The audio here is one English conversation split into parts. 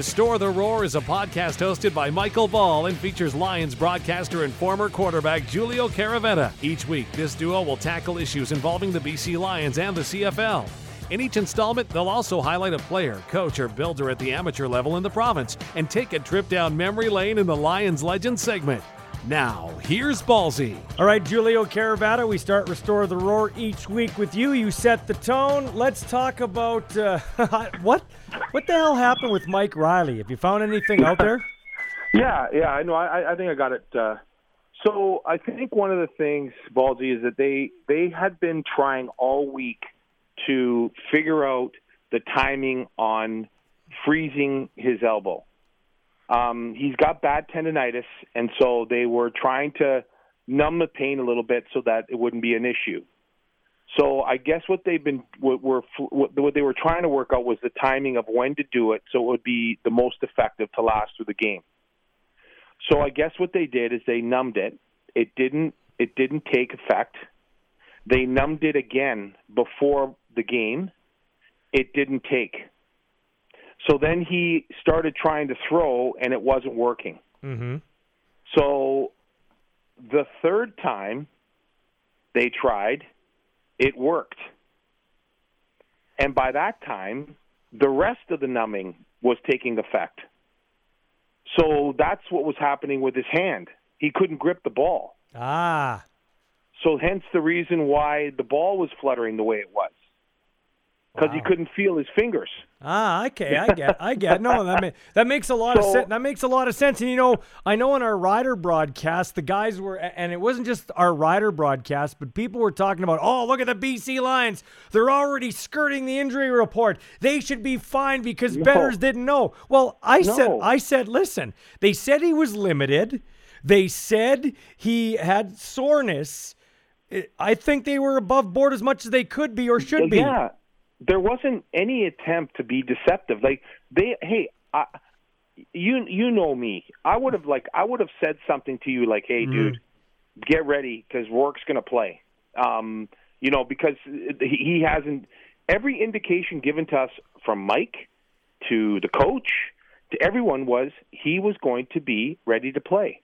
Restore the Roar is a podcast hosted by Michael Ball and features Lions broadcaster and former quarterback Giulio Caravatta. Each week, this duo will tackle issues involving the BC Lions and the CFL. In each installment, they'll also highlight a player, coach, or builder at the amateur level in the province and take a trip down memory lane in the Lions Legend segment. Now, here's Ballsy. All right, Giulio Caravatta, we start Restore the Roar each week with you. You set the tone. Let's talk about uh, what what the hell happened with Mike Riley. Have you found anything out there? Yeah, yeah, I know. I, I think I got it. Uh, so I think one of the things, Ballsy, is that they they had been trying all week to figure out the timing on freezing his elbow. Um, he's got bad tendonitis, and so they were trying to numb the pain a little bit so that it wouldn't be an issue. So I guess what they've been what were what they were trying to work out was the timing of when to do it so it would be the most effective to last through the game. So I guess what they did is they numbed it. It didn't it didn't take effect. They numbed it again before the game. It didn't take. So then he started trying to throw, and it wasn't working. Mm-hmm. So the third time they tried, it worked. And by that time, the rest of the numbing was taking effect. So that's what was happening with his hand. He couldn't grip the ball. Ah. So hence the reason why the ball was fluttering the way it was because wow. he couldn't feel his fingers. Ah, okay, I get, I get. No, that ma- that makes a lot so, of sense. That makes a lot of sense. And you know, I know in our rider broadcast, the guys were, and it wasn't just our rider broadcast, but people were talking about, oh, look at the BC Lions. They're already skirting the injury report. They should be fine because no. betters didn't know. Well, I no. said, I said, listen. They said he was limited. They said he had soreness. I think they were above board as much as they could be or should be. Yeah there wasn't any attempt to be deceptive. Like they, hey, I, you you know me. I would have like I would have said something to you like, hey, mm-hmm. dude, get ready because Rourke's going to play. Um, you know, because he hasn't. Every indication given to us from Mike to the coach to everyone was he was going to be ready to play.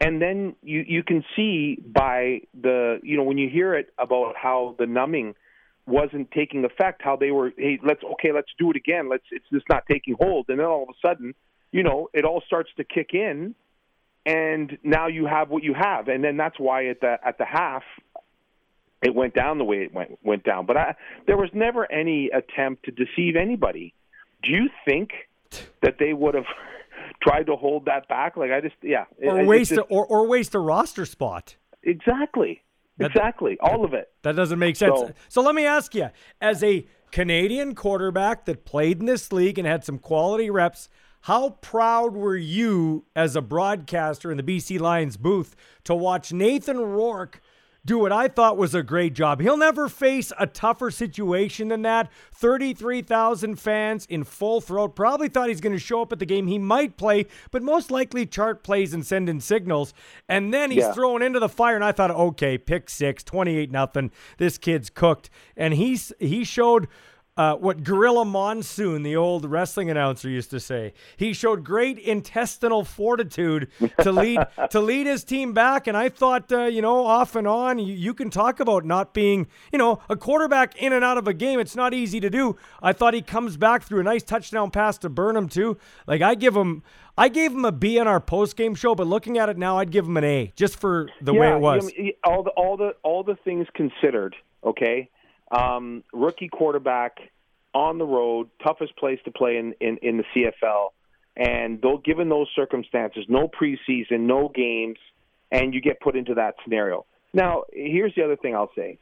And then you you can see by the you know when you hear it about how the numbing wasn't taking effect, how they were, hey, let's okay, let's do it again. Let's it's just not taking hold, and then all of a sudden, you know, it all starts to kick in, and now you have what you have, and then that's why at the at the half, it went down the way it went went down. But I, there was never any attempt to deceive anybody. Do you think that they would have? tried to hold that back like I just yeah or waste just, a, or or waste a roster spot exactly that, exactly, all of it. That doesn't make sense. So, so let me ask you, as a Canadian quarterback that played in this league and had some quality reps, how proud were you as a broadcaster in the BC Lions booth to watch Nathan Rourke do what I thought was a great job. He'll never face a tougher situation than that. 33,000 fans in full throat. Probably thought he's going to show up at the game. He might play, but most likely chart plays and send in signals. And then he's yeah. thrown into the fire, and I thought, okay, pick six, 28 nothing. This kid's cooked. And he's he showed uh, what Gorilla Monsoon, the old wrestling announcer, used to say. He showed great intestinal fortitude to lead to lead his team back, and I thought, uh, you know, off and on, you, you, can talk about not being, you know, a quarterback in and out of a game. It's not easy to do. I thought he comes back through a nice touchdown pass to Burnham too. Like I give him. I gave him a B on our post game show, but looking at it now, I'd give him an A just for the yeah, way it was. all the all the all the things considered, okay um, rookie quarterback on the road, toughest place to play in, in, in the CFL. And though, given those circumstances, no preseason, no games, and you get put into that scenario. Now, here's the other thing I'll say.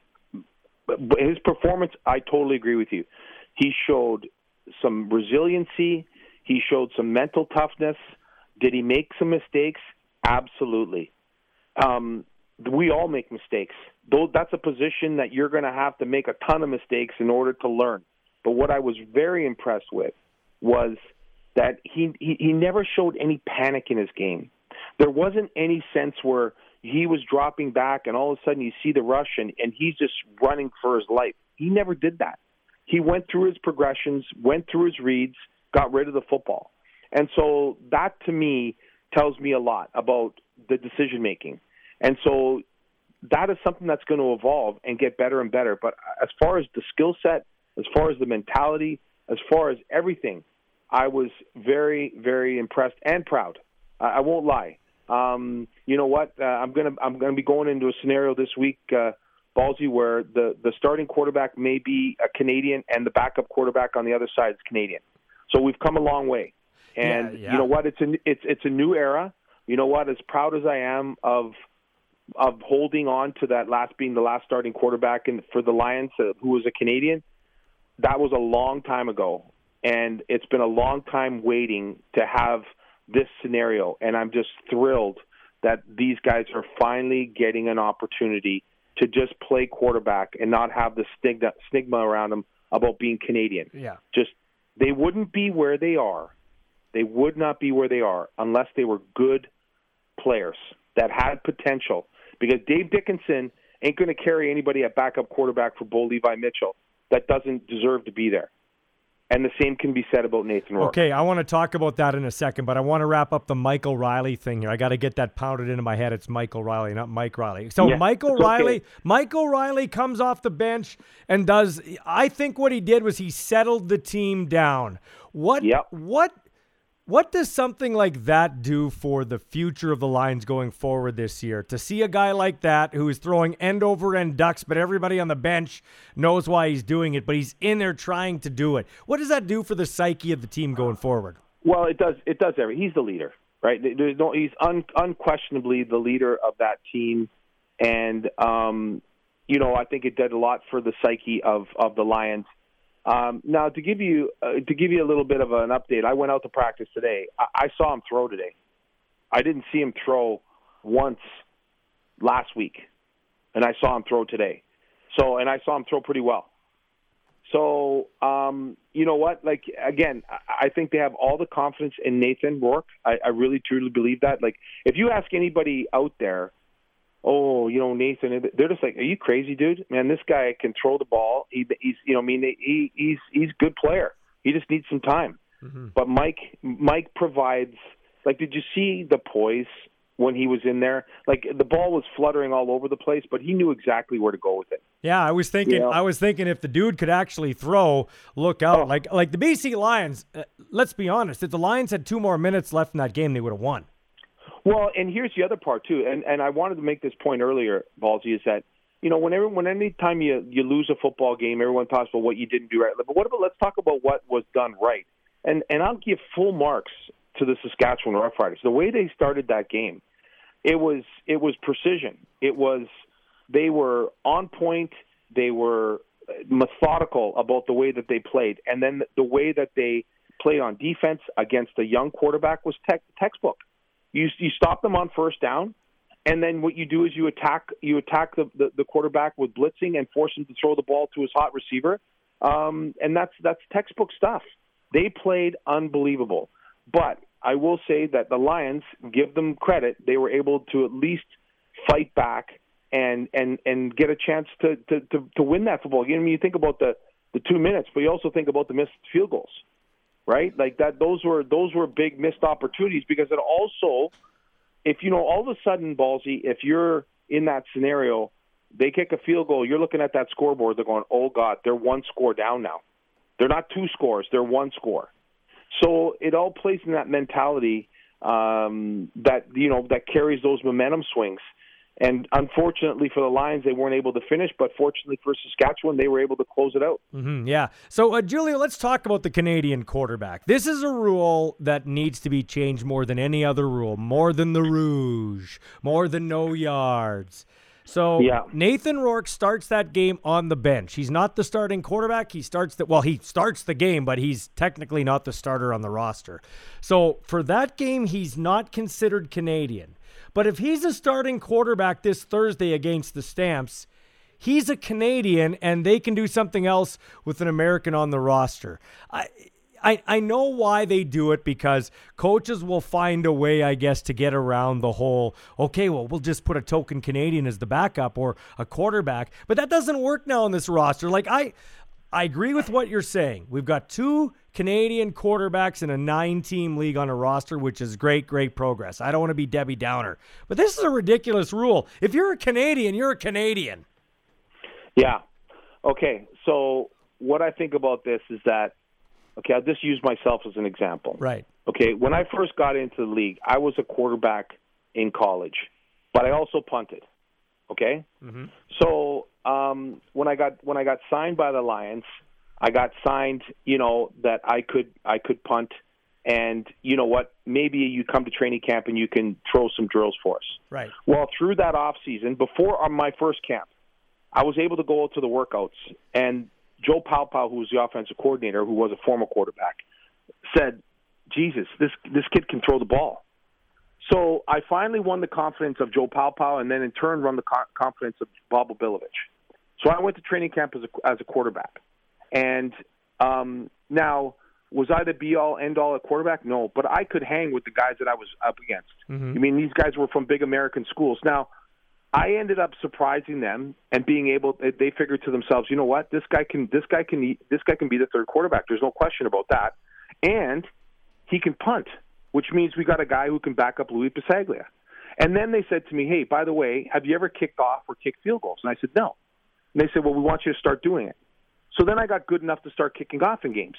His performance, I totally agree with you. He showed some resiliency. He showed some mental toughness. Did he make some mistakes? Absolutely. Um, we all make mistakes. Though that's a position that you're going to have to make a ton of mistakes in order to learn. But what I was very impressed with was that he, he he never showed any panic in his game. There wasn't any sense where he was dropping back, and all of a sudden you see the rush, and, and he's just running for his life. He never did that. He went through his progressions, went through his reads, got rid of the football. And so that to me tells me a lot about the decision making. And so that is something that's going to evolve and get better and better. But as far as the skill set, as far as the mentality, as far as everything, I was very, very impressed and proud. I, I won't lie. Um, you know what? Uh, I'm gonna I'm gonna be going into a scenario this week, uh, Ballsy, where the the starting quarterback may be a Canadian and the backup quarterback on the other side is Canadian. So we've come a long way, and Yeah, yeah. you know what? It's a it's it's a new era. You know what? As proud as I am of of holding on to that last being the last starting quarterback and for the Lions, uh, who was a Canadian, that was a long time ago, and it's been a long time waiting to have this scenario. And I'm just thrilled that these guys are finally getting an opportunity to just play quarterback and not have the stigma stigma around them about being Canadian. Yeah. Just they wouldn't be where they are. They would not be where they are unless they were good players that had potential. Because Dave Dickenson ain't going to carry anybody at backup quarterback for Bo Levi Mitchell that doesn't deserve to be there. And the same can be said about Nathan Rourke. Okay, I want to talk about that in a second, but I want to wrap up the Michael Riley thing here. I got to get that pounded into my head. It's Michael Riley, not Mike Riley. So Yeah, Michael it's okay. Riley, Michael Riley comes off the bench and does. I think what he did was he settled the team down. What? Yep. What? What does something like that do for the future of the Lions going forward this year? To see a guy like that who is throwing end over end ducks, but everybody on the bench knows why he's doing it, but he's in there trying to do it. What does that do for the psyche of the team going forward? Well, it does. It does every. He's the leader, right? There's no. He's un, unquestionably the leader of that team, and um, you know I think it did a lot for the psyche of of the Lions. Um, now, to give you uh, to give you a little bit of an update, I went out to practice today. I, I saw him throw today. I didn't see him throw once last week, and I saw him throw today. So, and I saw him throw pretty well. So, um, you know what? Like again, I- I think they have all the confidence in Nathan Rourke. I, I really truly believe that. Like, if you ask anybody out there, oh, you know Nathan, they're just like, are you crazy, dude? Man, this guy can throw the ball. He, he's, you know, I mean, he, he's he's a good player. He just needs some time. But Mike, Mike provides. Like, did you see the poise when he was in there? Like, the ball was fluttering all over the place, but he knew exactly where to go with it. Yeah, I was thinking. Yeah. I was thinking if the dude could actually throw, look out. Oh. Like like the BC Lions. Uh, let's be honest. If the Lions had two more minutes left in that game, they would have won. Well, and here's the other part too, and and I wanted to make this point earlier, Ballsy, is that you know whenever when any time you you lose a football game, everyone talks about what you didn't do right. But what about let's talk about what was done right, and and I'll give full marks to the Saskatchewan Roughriders. The way they started that game, it was it was precision. It was they were on point. They were methodical about the way that they played, and then the way that they played on defense against a young quarterback was tech, textbook. You you stop them on first down, and then what you do is you attack you attack the, the, the quarterback with blitzing and force him to throw the ball to his hot receiver, um, and that's that's textbook stuff. They played unbelievable, but I will say that the Lions give them credit. They were able to at least fight back and and and get a chance to to to, to win that football game. I mean, you think about the the two minutes, but you also think about the missed field goals right? Like that those were those were big missed opportunities because it also if you know all of a sudden ballsy, if you're in that scenario, they kick a field goal, you're looking at that scoreboard, they're going, Oh God, they're one score down now. They're not two scores, they're one score. So it all plays in that mentality um, that you know that carries those momentum swings. And unfortunately for the Lions, they weren't able to finish. But fortunately for Saskatchewan, they were able to close it out. hmm yeah. So, uh, Giulio, let's talk about the Canadian quarterback. This is a rule that needs to be changed more than any other rule, more than the rouge, more than no yards. So Yeah. Nathan Rourke starts that game on the bench. He's not the starting quarterback. He starts the well, he starts the game, but he's technically not the starter on the roster. So for that game, he's not considered Canadian. But if he's a starting quarterback this Thursday against the Stamps, he's a Canadian and they can do something else with an American on the roster. I I, I know why they do it because coaches will find a way, I guess, to get around the whole, okay, well, we'll just put a token Canadian as the backup or a quarterback. But that doesn't work now on this roster. Like, I, I agree with what you're saying. We've got two Canadian quarterbacks in a nine team league on a roster, which is great, great progress. I don't want to be Debbie Downer, but this is a ridiculous rule. If you're a Canadian, you're a Canadian. Yeah. Okay. So, what I think about this is that, okay, I'll just use myself as an example. Right. Okay. When I first got into the league, I was a quarterback in college, but I also punted. Okay. Mm-hmm. So um, when I got when I got signed by the Lions, I got signed, you know, that I could I could punt, and you know what? Maybe you come to training camp and you can throw some drills for us. Right. Well, through that off season, before my first camp, I was able to go to the workouts, and Joe Paopao, who was the offensive coordinator, who was a former quarterback, said, "Jesus, this this kid can throw the ball." So I finally won the confidence of Joe Paopao, and then in turn won the confidence of Bob O'Billovich. So I went to training camp as a, as a quarterback. And um, now, was I the be all end all at quarterback? No, but I could hang with the guys that I was up against. Mm-hmm. I mean, these guys were from big American schools. Now, I ended up surprising them and being able. They figured to themselves, you know what? This guy can. This guy can. This guy can be the third quarterback. There's no question about that. And he can punt, which means we got a guy who can back up Lui Passaglia. And then they said to me, "Hey, by the way, have you ever kicked off or kicked field goals?" And I said, "No." And they said, "Well, we want you to start doing it." So then I got good enough to start kicking off in games,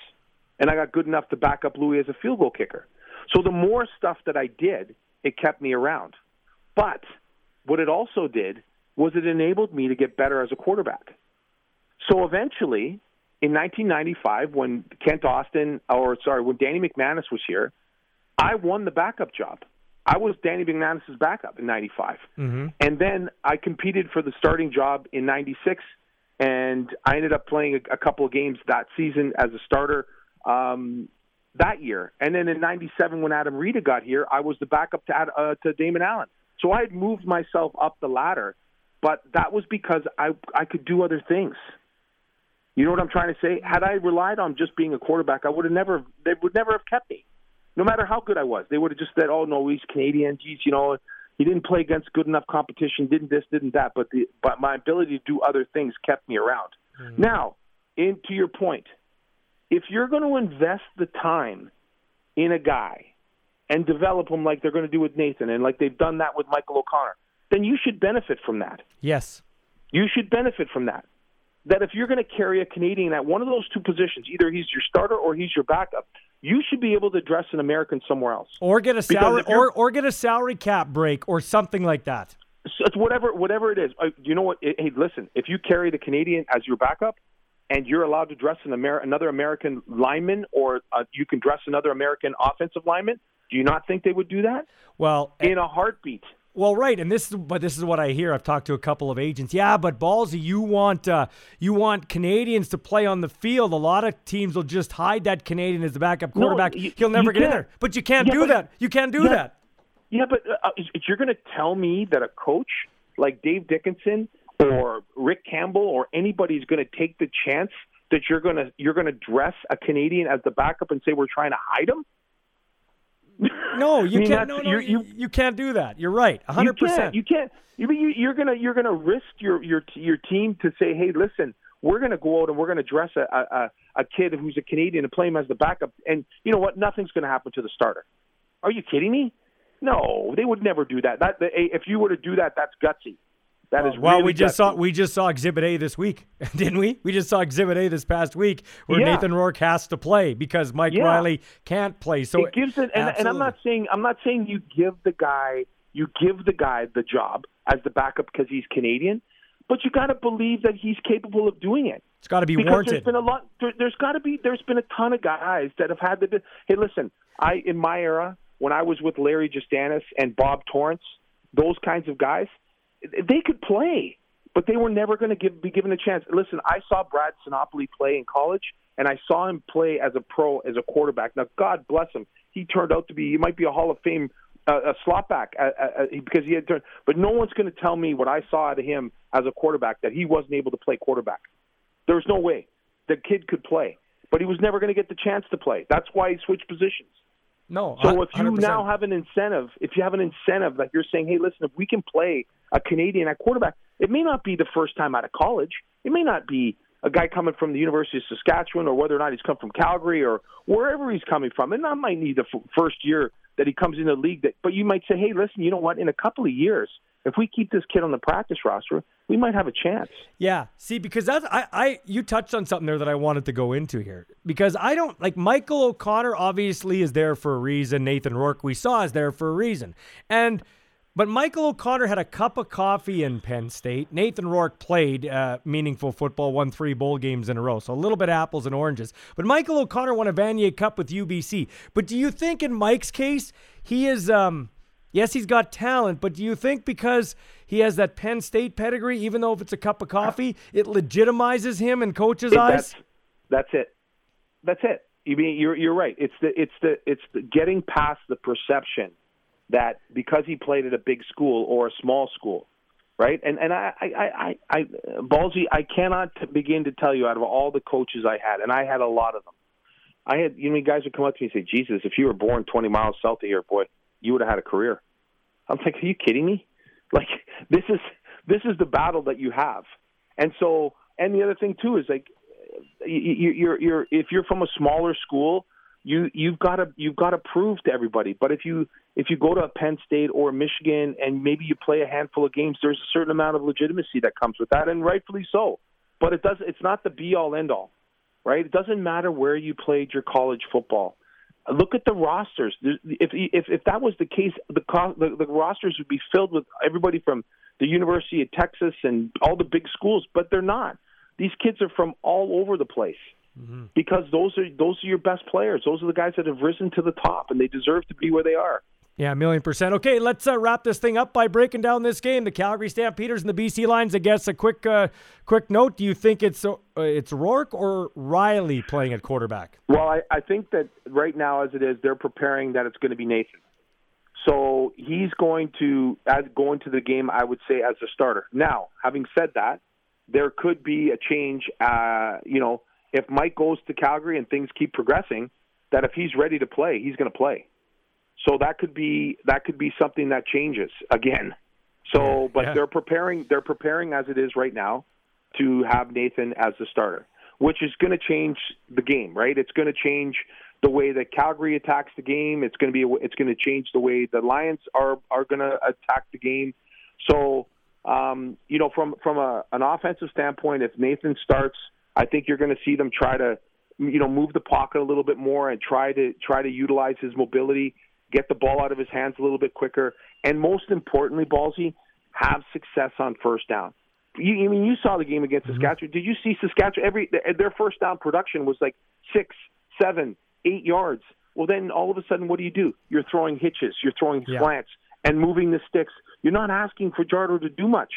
and I got good enough to back up Lui as a field goal kicker. So the more stuff that I did, it kept me around. But what it also did was it enabled me to get better as a quarterback. So eventually, in 1995, when Kent Austin, or sorry, when Danny McManus was here, I won the backup job. I was Danny McManus's backup in '95, mm-hmm. and then I competed for the starting job in '96, and I ended up playing a, a couple of games that season as a starter um, that year. And then in '97, when Adam Rita got here, I was the backup to uh, to Damon Allen. So I had moved myself up the ladder, but that was because I I could do other things. You know what I'm trying to say? Had I relied on just being a quarterback, I would have never. They would never have kept me no matter how good I was. They would have just said, "Oh no, he's Canadian. Geez, you know, he didn't play against good enough competition. Didn't this, didn't that." But the but my ability to do other things kept me around. Mm-hmm. Now, in to your point, if you're going to invest the time in a guy and develop him like they're going to do with Nathan and like they've done that with Michael O'Connor, then you should benefit from that. Yes. You should benefit from that. That if you're going to carry a Canadian at one of those two positions, either he's your starter or he's your backup, you should be able to dress an American somewhere else, or get a salary, or or get a salary cap break, or something like that. So it's whatever, whatever it is. Uh, you know what? Hey, listen. If you carry the Canadian as your backup, and you're allowed to dress an Amer- another American lineman, or uh, you can dress another American offensive lineman, do you not think they would do that? Well, in a heartbeat. Well, right, and this is but this is what I hear. I've talked to a couple of agents. Yeah, but ballsy, you want uh, you want Canadians to play on the field. A lot of teams will just hide that Canadian as the backup quarterback. No, you, He'll never get can. in there. But you can't yeah, do but, that. You can't do yeah, that. Yeah, but uh, you're going to tell me that a coach like Dave Dickenson or Rick Campbell or anybody's going to take the chance that you're going to you're going to dress a Canadian as the backup and say we're trying to hide him? No, you I mean, can't. No, no, you, you can't do that. You're right, hundred percent. You can't. You you you're gonna you're gonna risk your your your team to say, hey, listen, we're gonna go out and we're gonna dress a a, a kid who's a Canadian and play him as the backup, and you know what? Nothing's gonna happen to the starter. Are you kidding me? No, they would never do that. That if you were to do that, that's gutsy. That is well. Really we just saw we just saw Exhibit A this week, didn't we? We just saw Exhibit A this past week where Yeah. Nathan Rourke has to play because Mike Yeah. Riley can't play. So it gives it, and, and I'm not saying I'm not saying you give the guy you give the guy the job as the backup because he's Canadian, but you got to believe that he's capable of doing it. It's got to be because warranted. there's been a lot. There, there's got to be. There's been a ton of guys that have had the. Hey, listen, I in my era when I was with Larry Jusdanis and Bob Torrance, those kinds of guys, they could play, but they were never going to be given a chance. Listen, I saw Brad Sinopoli play in college, and I saw him play as a pro as a quarterback. Now, God bless him, he turned out to be. He might be a Hall of Fame. Uh, a slot back uh, uh, uh, because he had turned, but no one's going to tell me what I saw out of him as a quarterback that he wasn't able to play quarterback. There's no way the kid could play. but he was never going to get the chance to play. That's why he switched positions. No. So if you 100%. now have an incentive, if you have an incentive, like you're saying, hey, listen, if we can play a Canadian at quarterback, it may not be the first time out of college. It may not be a guy coming from the University of Saskatchewan or whether or not he's come from Calgary or wherever he's coming from. And that might need the f- first year that he comes in the league. That, but you might say, hey, listen, you know what? In a couple of years, if we keep this kid on the practice roster, we might have a chance. Yeah, see, because that's I, I you touched on something there that I wanted to go into here because I don't like Michael O'Connor. Obviously, is there for a reason. Nathan Rourke we saw is there for a reason, and but Michael O'Connor had a cup of coffee in Penn State. Nathan Rourke played uh, meaningful football, won three bowl games in a row, so a little bit apples and oranges. But Michael O'Connor won a Vanier Cup with UBC. But do you think in Mike's case he is? um Yes, he's got talent, but do you think because he has that Penn State pedigree, even though if it's a cup of coffee, it legitimizes him in coaches' It- eyes? That's, that's it. That's it. You mean you're you're right. It's the it's the it's the getting past the perception that because he played at a big school or a small school, right? And and I I I, I Ballsy, I cannot begin to tell you out of all the coaches I had, and I had a lot of them. I had you know guys would come up to me and say, Jesus, if you were born 20 miles south of here, boy, you would have had a career. I'm like, are you kidding me? Like this is this is the battle that you have, and so and the other thing too is like you, you're you're if you're from a smaller school, you you've got to you've got to prove to everybody. But if you if you go to a Penn State or Michigan and maybe you play a handful of games, there's a certain amount of legitimacy that comes with that, and rightfully so. But it does it's not the be all end all, right? It doesn't matter where you played your college football. Look at the rosters. If if if that was the case, the co- the, the rosters would be filled with everybody from the University of Texas and all the big schools, but they're not. These kids are from all over the place mm-hmm. because those are those are your best players. Those are the guys that have risen to the top, and they deserve to be where they are. Yeah, a million percent. Okay, let's uh, wrap this thing up by breaking down this game. The Calgary Stampeders and the BC Lions. I guess a quick, uh, quick note. Do you think it's uh, it's Rourke or Riley playing at quarterback? Well, I, I think that right now, as it is, they're preparing that it's going to be Nathan. So he's going to as going to the game. I would say as a starter. Now, having said that, there could be a change. Uh, you know, if Mike goes to Calgary and things keep progressing, that if he's ready to play, he's going to play. So that could be that could be something that changes again. So, but yeah. they're preparing. They're preparing as it is right now to have Nathan as the starter, which is going to change the game. Right? It's going to change the way that Calgary attacks the game. It's going to be. It's going to change the way the Lions are are going to attack the game. So, um, you know, from from a, an offensive standpoint, if Nathan starts, I think you're going to see them try to, you know, move the pocket a little bit more and try to try to utilize his mobility, get the ball out of his hands a little bit quicker, and most importantly, Ballsy, have success on first down. You, I mean, you saw the game against mm-hmm. Saskatchewan. Did you see Saskatchewan? Every their first down production was like six, seven, eight yards. Well, then all of a sudden, what do you do? You're throwing hitches, you're throwing Yeah. slants, and moving the sticks. You're not asking for Jardo to do much,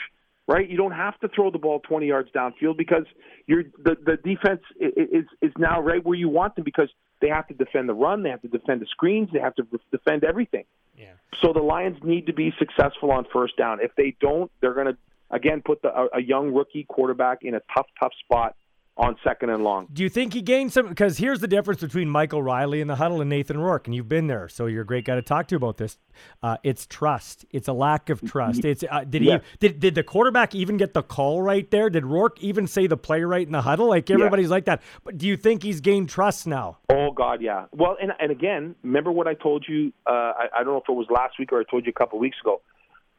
right? You don't have to throw the ball 20 yards downfield because you're the the defense is is now right where you want them because they have to defend the run, they have to defend the screens, they have to defend everything. Yeah. So the Lions need to be successful on first down. If they don't, they're going to again put the, a, a young rookie quarterback in a tough, tough spot on second and long. Do you think he gained some? Because here's the difference between Michael Riley in the huddle and Nathan Rourke, and you've been there, so you're a great guy to talk to about this. Uh, it's trust. It's a lack of trust. It's uh, did he did did the quarterback even get the call right there? Did Rourke even say the play right in the huddle? Like everybody's like that. But do you think he's gained trust now? Oh God, yeah. Well, and and again, remember what I told you? Uh, I, I don't know if it was last week or I told you a couple weeks ago.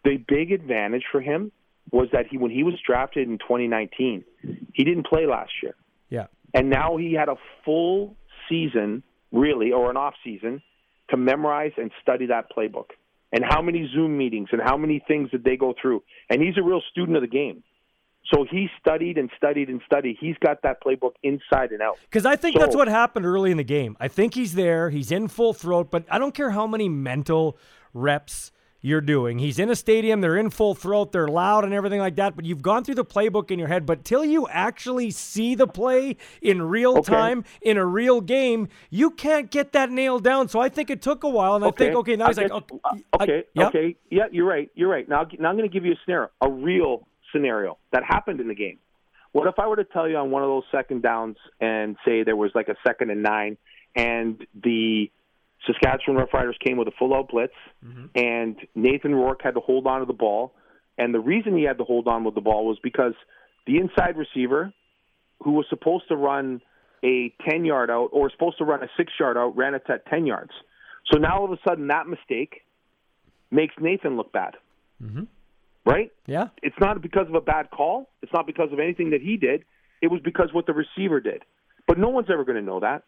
The big advantage for him was that he, when he was drafted in 2019, he didn't play last year. Yeah. and now he had a full season, really, or an off season, to memorize and study that playbook. And how many Zoom meetings and how many things did they go through? And he's a real student of the game. So he studied and studied and studied. He's got that playbook inside and out. Because I think So- that's what happened early in the game. I think he's there. He's in full throat, but I don't care how many mental reps you're doing. He's in a stadium. They're in full throat. They're loud and everything like that. But you've gone through the playbook in your head. But till you actually see the play in real Okay. time in a real game, you can't get that nailed down. So I think it took a while. And I think, okay, now he's I like, guess- okay, uh, I- okay, okay, yeah, you're right, you're right. Now, now I'm going to give you a scenario, a real scenario that happened in the game. What if I were to tell you on one of those second downs and say there was like a second and nine, and the Saskatchewan Roughriders came with a full out blitz, mm-hmm. and Nathan Rourke had to hold on to the ball, and the reason he had to hold on with the ball was because the inside receiver, who was supposed to run a 10 yard out or supposed to run a six yard out, ran it at 10 yards. So now all of a sudden that mistake makes Nathan look bad. Mm-hmm. Right? Yeah. It's not because of a bad call. It's not because of anything that he did. It was because what the receiver did. But no one's ever going to know that.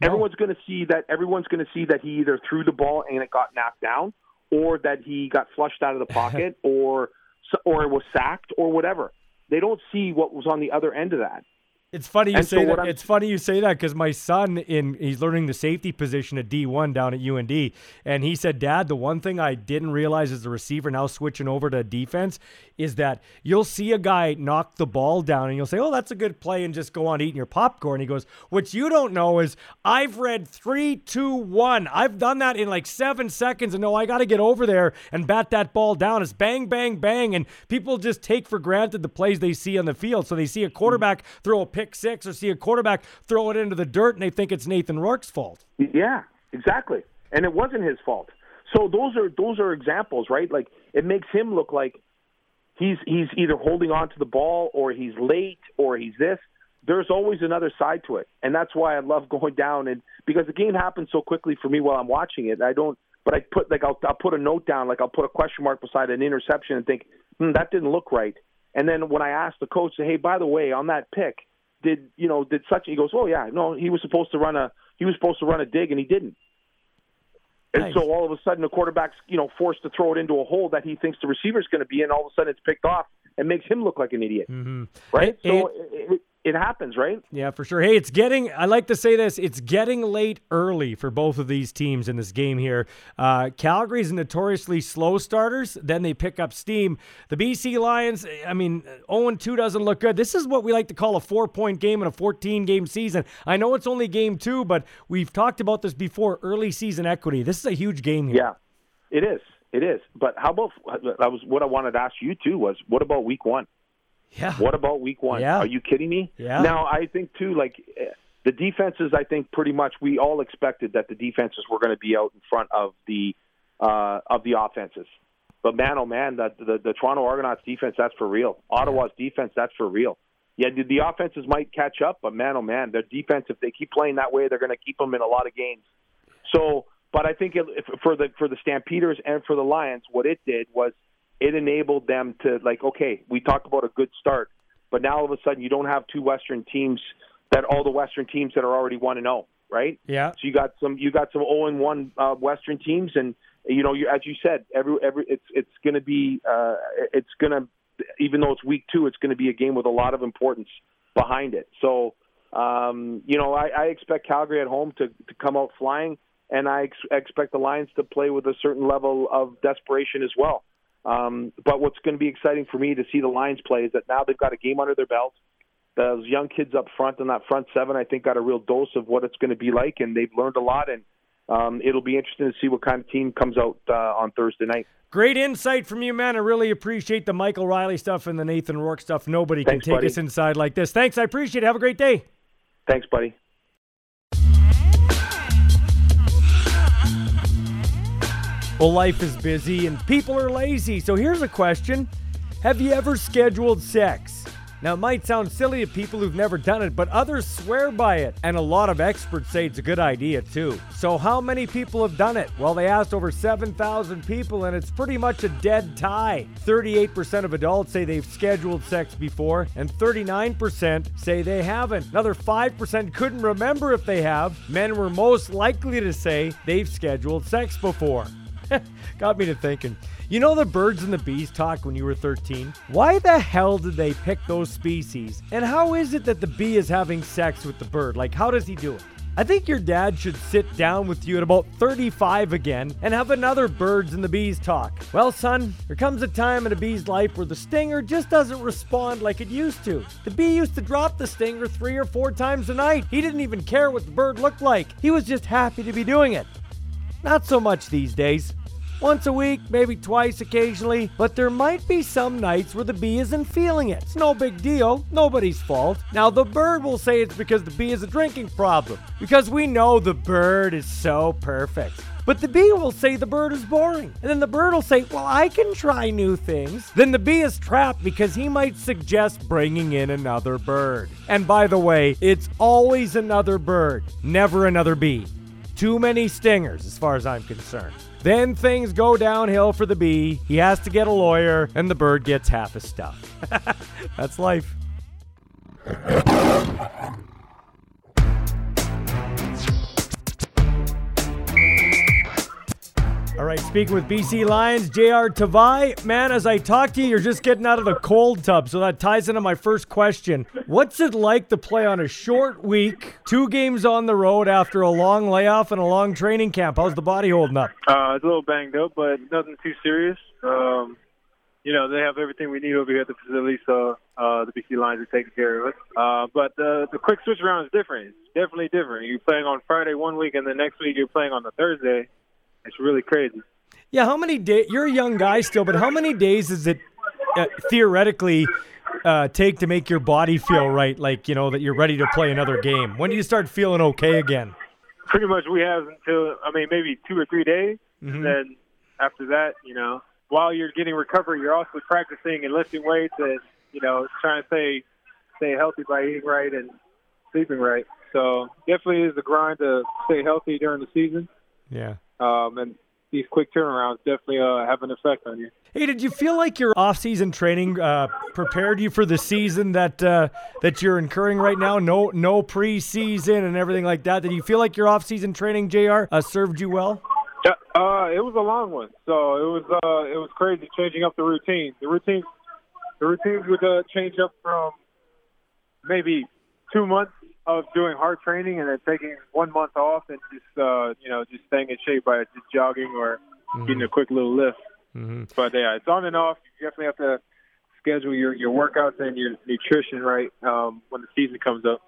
No. Everyone's going to see that. Everyone's going to see that he either threw the ball and it got knocked down, or that he got flushed out of the pocket, or or it was sacked, or whatever. They don't see what was on the other end of that. It's funny you and say so that. It's funny you say that because my son in he's learning the safety position at D1 down at UND, and he said, "Dad, the one thing I didn't realize as a receiver now switching over to defense is that you'll see a guy knock the ball down, and you'll say, "Oh, that's a good play," and just go on eating your popcorn. He goes, "What you don't know is I've read three, two, one. I've done that in like seven seconds, and no, I got to get over there and bat that ball down. It's bang, bang, bang, and people just take for granted the plays they see on the field. So they see a quarterback throw a pick six or see a quarterback throw it into the dirt and they think it's Nathan Rourke's fault. Yeah, exactly. And it wasn't his fault. So those are those are examples, right? Like it makes him look like he's he's either holding on to the ball or he's late or he's this. There's always another side to it, and that's why I love going down and because the game happens so quickly for me while I'm watching it. I don't, but I put like I'll I'll put a note down, like I'll put a question mark beside an interception and think, hmm, that didn't look right. And then when I ask the coach, say, hey, by the way, on that pick, did you know did such? He goes, oh yeah, no, he was supposed to run a he was supposed to run a dig and he didn't. And nice. so all of a sudden the quarterback's you know forced to throw it into a hole that he thinks the receiver's going to be in. All of a sudden it's picked off and makes him look like an idiot, mm-hmm. right? It, so it, it, it happens, right? Yeah, for sure. Hey, it's getting, I like to say this, it's getting late early for both of these teams in this game here. Uh, Calgary's notoriously slow starters, then they pick up steam. The BC Lions, I mean, 0 2 doesn't look good. This is what we like to call a four point game in a 14 game season. I know it's only game two, but we've talked about this before early season equity. This is a huge game here. Yeah, it is. It is. But how about, that was what I wanted to ask you too was what about week one? Yeah. What about week one? Yeah. Are you kidding me? Yeah. Now I think too, like the defenses. I think pretty much we all expected that the defenses were going to be out in front of the uh, of the offenses. But man, oh man, the, the the Toronto Argonauts defense that's for real. Ottawa's defense that's for real. Yeah, the, the offenses might catch up, but man, oh man, their defense if they keep playing that way, they're going to keep them in a lot of games. So, but I think it, for the for the Stampeders and for the Lions, what it did was it enabled them to like, okay, we talk about a good start, but now all of a sudden you don't have two Western teams that all the Western teams that are already one and zero, oh, right? Yeah. So you got some you got some zero oh and one uh, Western teams, and you know, you, as you said, every every it's it's going to be uh, it's going to even though it's week two, it's going to be a game with a lot of importance behind it. So. Um, you know, I, I expect Calgary at home to, to come out flying, and I ex- expect the Lions to play with a certain level of desperation as well. Um, but what's going to be exciting for me to see the Lions play is that now they've got a game under their belt. Those young kids up front in that front seven, I think, got a real dose of what it's going to be like, and they've learned a lot. And um, it'll be interesting to see what kind of team comes out uh, on Thursday night. Great insight from you, man. I really appreciate the Michael Riley stuff and the Nathan Rourke stuff. Nobody Thanks, can take buddy. us inside like this. Thanks. I appreciate it. Have a great day. Thanks, buddy. Well, life is busy and people are lazy. So here's a question Have you ever scheduled sex? Now, it might sound silly to people who've never done it, but others swear by it. And a lot of experts say it's a good idea, too. So, how many people have done it? Well, they asked over 7,000 people, and it's pretty much a dead tie. 38% of adults say they've scheduled sex before, and 39% say they haven't. Another 5% couldn't remember if they have. Men were most likely to say they've scheduled sex before. Got me to thinking. You know the birds and the bees talk when you were 13? Why the hell did they pick those species? And how is it that the bee is having sex with the bird? Like, how does he do it? I think your dad should sit down with you at about 35 again and have another birds and the bees talk. Well, son, there comes a time in a bee's life where the stinger just doesn't respond like it used to. The bee used to drop the stinger three or four times a night. He didn't even care what the bird looked like, he was just happy to be doing it. Not so much these days. Once a week, maybe twice occasionally, but there might be some nights where the bee isn't feeling it. It's no big deal, nobody's fault. Now, the bird will say it's because the bee has a drinking problem, because we know the bird is so perfect. But the bee will say the bird is boring. And then the bird will say, Well, I can try new things. Then the bee is trapped because he might suggest bringing in another bird. And by the way, it's always another bird, never another bee. Too many stingers, as far as I'm concerned. Then things go downhill for the bee. He has to get a lawyer, and the bird gets half his stuff. That's life. All right, speaking with BC Lions, JR Tavai. Man, as I talk to you, you're just getting out of the cold tub, so that ties into my first question. What's it like to play on a short week, two games on the road after a long layoff and a long training camp? How's the body holding up? Uh, it's a little banged up, but nothing too serious. Um, you know, they have everything we need over here at the facility, so uh, the BC Lions are taking care of us. Uh, but uh, the quick switch around is different. It's definitely different. You're playing on Friday one week, and the next week you're playing on the Thursday. It's really crazy. Yeah, how many days? You're a young guy still, but how many days does it uh, theoretically uh, take to make your body feel right? Like you know that you're ready to play another game. When do you start feeling okay again? Pretty much, we have until I mean maybe two or three days. Mhm. And then after that, you know, while you're getting recovery, you're also practicing and lifting weights and you know trying to stay stay healthy by eating right and sleeping right. So definitely is a grind to stay healthy during the season. Yeah. Um, and these quick turnarounds definitely uh, have an effect on you. Hey, did you feel like your off-season training uh, prepared you for the season that uh, that you're incurring right now? No, no preseason and everything like that. Did you feel like your off-season training, Jr., uh, served you well? Yeah, uh, it was a long one, so it was uh, it was crazy changing up the routine. The routines, the routines would uh, change up from maybe two months of doing hard training and then taking one month off and just uh, you know just staying in shape by just jogging or getting a quick little lift. Mm-hmm. But yeah, it's on and off. You definitely have to schedule your your workouts and your nutrition right um, when the season comes up.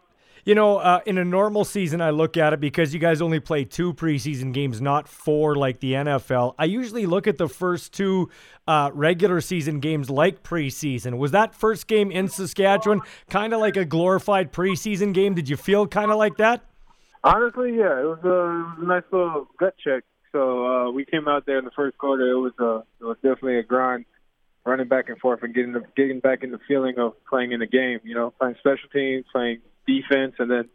You know, uh, in a normal season, I look at it because you guys only play two preseason games, not four like the NFL. I usually look at the first two uh, regular season games like preseason. Was that first game in Saskatchewan kind of like a glorified preseason game? Did you feel kind of like that? Honestly, yeah, it was, a, a nice little gut check. So uh, we came out there in the first quarter. It was a, it was definitely a grind, running back and forth and getting the, getting back in the feeling of playing in the game. You know, playing special teams, playing defense, and then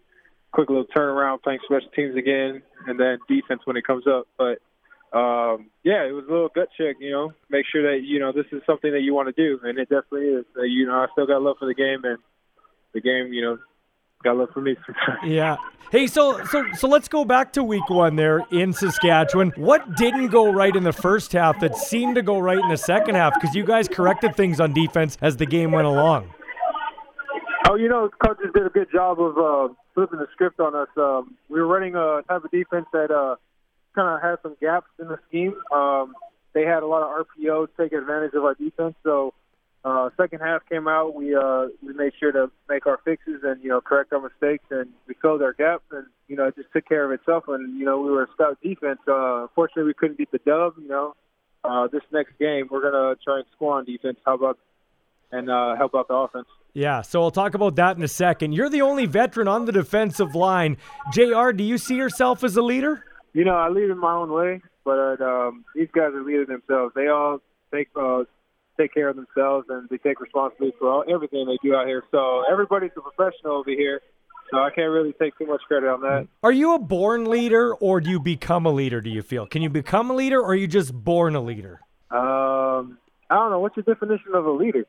quick little turnaround, playing special teams again, and then defense when it comes up. But um, yeah, it was a little gut check. You know, make sure that you know this is something that you want to do, and it definitely is. Uh, you know, I still got love for the game, and the game, you know, got love for me. Yeah. Hey, so so so let's go back to week one there in Saskatchewan. What didn't go right in the first half that seemed to go right in the second half? Because you guys corrected things on defense as the game went along. Oh, you know, coaches did a good job of uh, flipping the script on us. Um, we were running a type of defense that uh, kind of had some gaps in the scheme. Um, they had a lot of RPO to take advantage of our defense. So, uh, second half came out, we uh, we made sure to make our fixes and you know correct our mistakes, and we filled our gaps, and you know it just took care of itself. And you know we were a stout defense. Uh, unfortunately, we couldn't beat the dub. You know, uh, this next game we're gonna try and score on defense. How about and uh, help out the offense? Yeah, so I'll talk about that in a second. You're the only veteran on the defensive line. JR, do you see yourself as a leader? You know, I lead in my own way, but um, these guys are leaders themselves. They all take uh, take care of themselves and they take responsibility for all, everything they do out here. So everybody's a professional over here. So I can't really take too much credit on that. Are you a born leader or do you become a leader, do you feel? Can you become a leader or are you just born a leader? Um, I don't know. What's your definition of a leader?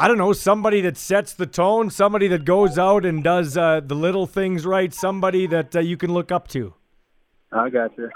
I don't know, somebody that sets the tone, somebody that goes out and does uh, the little things right, somebody that uh, you can look up to. I got you.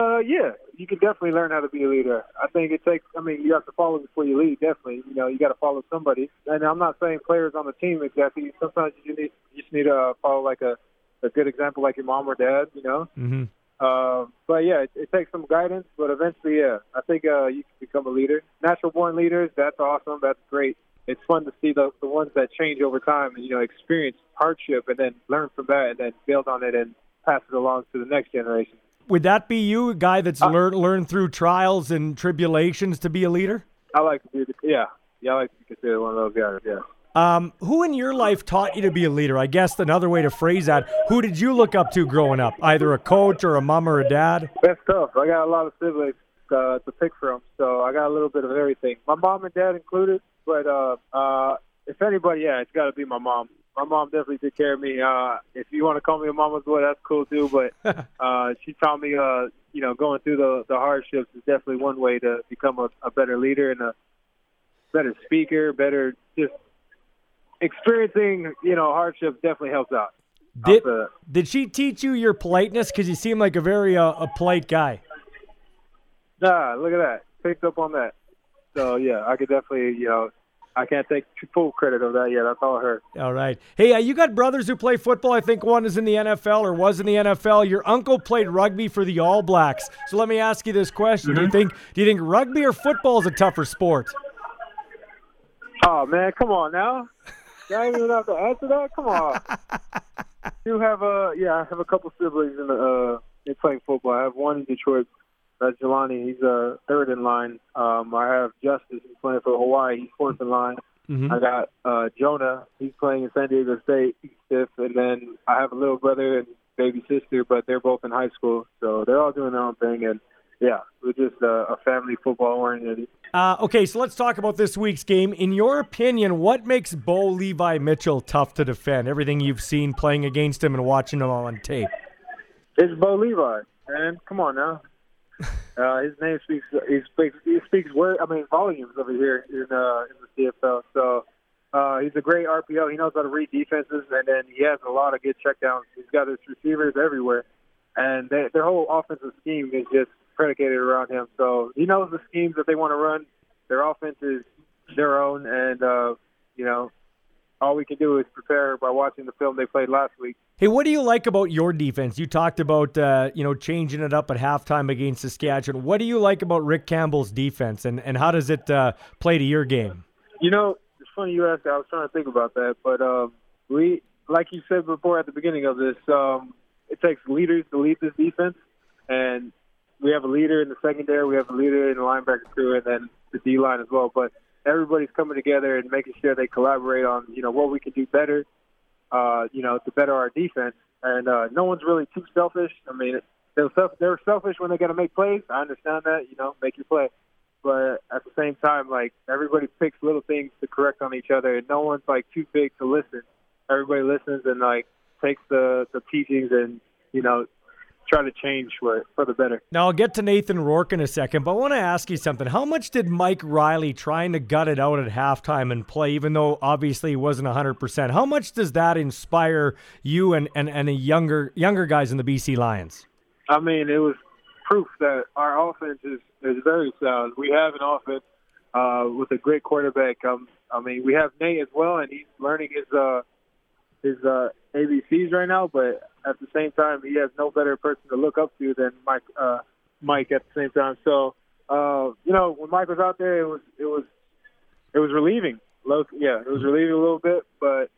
Uh, yeah, you can definitely learn how to be a leader. I think it takes. I mean, you have to follow before you lead. Definitely, you know, you got to follow somebody. And I'm not saying players on the team exactly. Sometimes you need you just need to follow like a a good example, like your mom or dad. You know. Mm-hmm. Uh, but yeah, it, it takes some guidance. But eventually, yeah, I think uh, you can become a leader. Natural born leaders. That's awesome. That's great. It's fun to see the the ones that change over time and you know experience hardship and then learn from that and then build on it and pass it along to the next generation. would that be you, a guy that's Uh, learned learned through trials and tribulations to be a leader? I like to be yeah yeah I like to be considered one of those guys. Yeah. Um, who in your life taught you to be a leader? I guess another way to phrase that, who did you look up to growing up? Either a coach or a mom or a dad? That's tough. I got a lot of siblings uh, to pick from, so I got a little bit of everything. My mom and dad included, but uh, uh, if anybody, yeah, it's got to be my mom. My mom definitely took care of me. Uh, if you want to call me a mama's boy, that's cool too. But uh, she taught me, uh, you know, going through the the hardships is definitely one way to become a, a better leader and a better speaker, better just experiencing, you know, hardships definitely helps out. Did say did she teach you your politeness? Because you seem like a very uh, a polite guy. Nah, look at that. Picked up on that. So yeah, I could definitely, you know, I can't take full credit of that yet. That's all her. All right. Hey, uh, you got brothers who play football. I think one is in the NFL or was in the NFL. Your uncle played rugby for the All Blacks. So let me ask you this question: Do you think do you think rugby or football is a tougher sport? Oh man, come on now. Y'all ain't even have to answer that. Come on. you have a yeah, I have a couple siblings in the uh in playing football. I have one in Detroit. That's Jelani. He's uh, third in line. Um, I have Justice. He's playing for Hawaii. He's fourth in line. Mhm. I got uh, Jonah. He's playing in San Diego State. He's fifth. And then I have a little brother and baby sister, but they're both in high school. So they're all doing their own thing. And yeah, we're just uh, a family football oriented. Uh, okay, so let's talk about this week's game. In your opinion, what makes Bo Levi Mitchell tough to defend? Everything you've seen playing against him and watching him on tape. It's Bo Levi, man. Come on now. Uh, his name speaks. He speaks. He speaks word. I mean, volumes over here in uh, in the CFL. So uh, he's a great RPO. He knows how to read defenses, and then he has a lot of good checkdowns. He's got his receivers everywhere, and they, their whole offensive scheme is just predicated around him. So he knows the schemes that they want to run. Their offense is their own, and uh, you know, all we can do is prepare by watching the film they played last week. Hey, what do you like about your defense? You talked about uh, you know changing it up at halftime against Saskatchewan. What do you like about Rick Campbell's defense, and, and how does it uh, play to your game? You know, it's funny you asked that. I was trying to think about that, but um, we, like you said before at the beginning of this, um, it takes leaders to lead this defense, and we have a leader in the secondary, we have a leader in the linebacker crew, and then the D line as well. But everybody's coming together and making sure they collaborate on you know what we can do better, uh, you know, to better our defense. And uh, no one's really too selfish. I mean, they're self- they're selfish when they got to make plays. I understand that, you know, make your play but at the same time, like everybody picks little things to correct on each other, and no one's like too big to listen. Everybody listens and like takes the the teachings and you know try to change for for the better. Now I'll get to Nathan Rourke in a second, but I want to ask you something. How much did Mike Reilly trying to gut it out at halftime and play, even though obviously he wasn't 100%? How much does that inspire you and, and, and the younger younger guys in the BC Lions? I mean, it was proof that our offense is is very sound. We have an offense uh, with a great quarterback. Um, I mean, we have Nate as well, and he's learning his uh, his uh, ABCs right now. But at the same time, he has no better person to look up to than Mike. Uh, Mike at the same time. So uh, you know, when Mike was out there, it was it was it was relieving. Yeah, it was relieving a little bit, but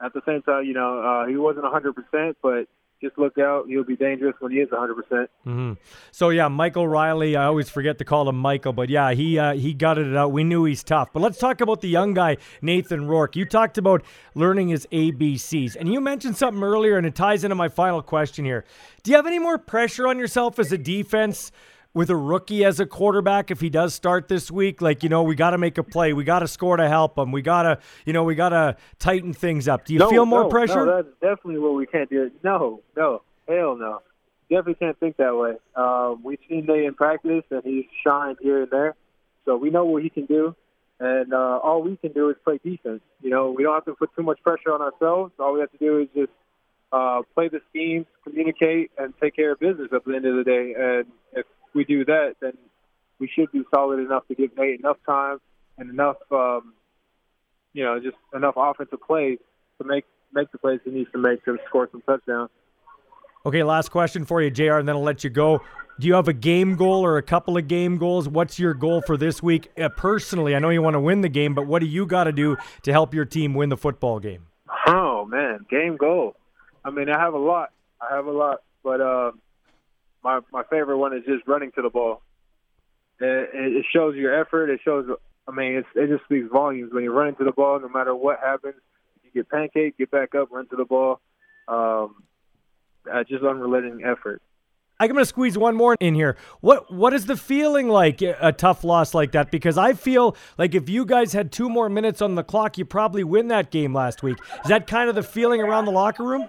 at the same time, you know, uh, he wasn't 100%, but just look out. He'll be dangerous when he is 100%. Mm-hmm. So yeah, Michael Reilly. I always forget to call him Michael, but yeah, he uh, he gutted it out. We knew he's tough. But let's talk about the young guy, Nathan Rourke. You talked about learning his ABCs, and you mentioned something earlier, and it ties into my final question here. Do you have any more pressure on yourself as a defense? With a rookie as a quarterback, if he does start this week, like you know, we got to make a play, we got to score to help him, we got to, you know, we got to tighten things up. Do you no, feel more no, pressure? No, that's definitely what we can't do. No, no, hell no. Definitely can't think that way. Um, we've seen Nate in practice, and he's shined here and there, so we know what he can do. And uh, all we can do is play defense. You know, we don't have to put too much pressure on ourselves. All we have to do is just uh, play the schemes, communicate, and take care of business at the end of the day. And if we do that, then we should be solid enough to give Nate enough time and enough, um, you know, just enough offensive plays to make make the plays he needs to make to score some touchdowns. Okay, last question for you, JR, and then I'll let you go. Do you have a game goal or a couple of game goals? What's your goal for this week? Uh, personally, I know you want to win the game, but what do you got to do to help your team win the football game? Oh man, game goal. I mean, I have a lot. I have a lot, but uh, my my favorite one is just running to the ball. It, it shows your effort. It shows. I mean, it's, it just speaks volumes when you're running to the ball. No matter what happens, you get pancake, get back up, run to the ball. Um, uh, just unrelenting effort. I'm going to squeeze one more in here. What what is the feeling like a tough loss like that? Because I feel like if you guys had two more minutes on the clock, you probably win that game last week. Is that kind of the feeling around the locker room?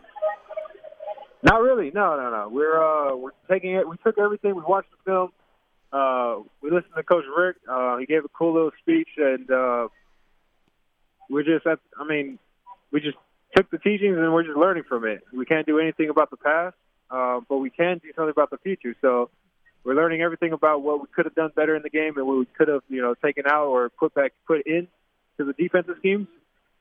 Not really. No, no, no. We're uh, we're taking it. We took everything. We watched the film. Uh, we listened to Coach Rick. Uh, he gave a cool little speech, and uh, we're just. At, I mean, we just took the teachings and we're just learning from it. We can't do anything about the past uh, but we can do something about the future. So we're learning everything about what we could have done better in the game and what we could have, you know, taken out or put back, put in to the defensive schemes.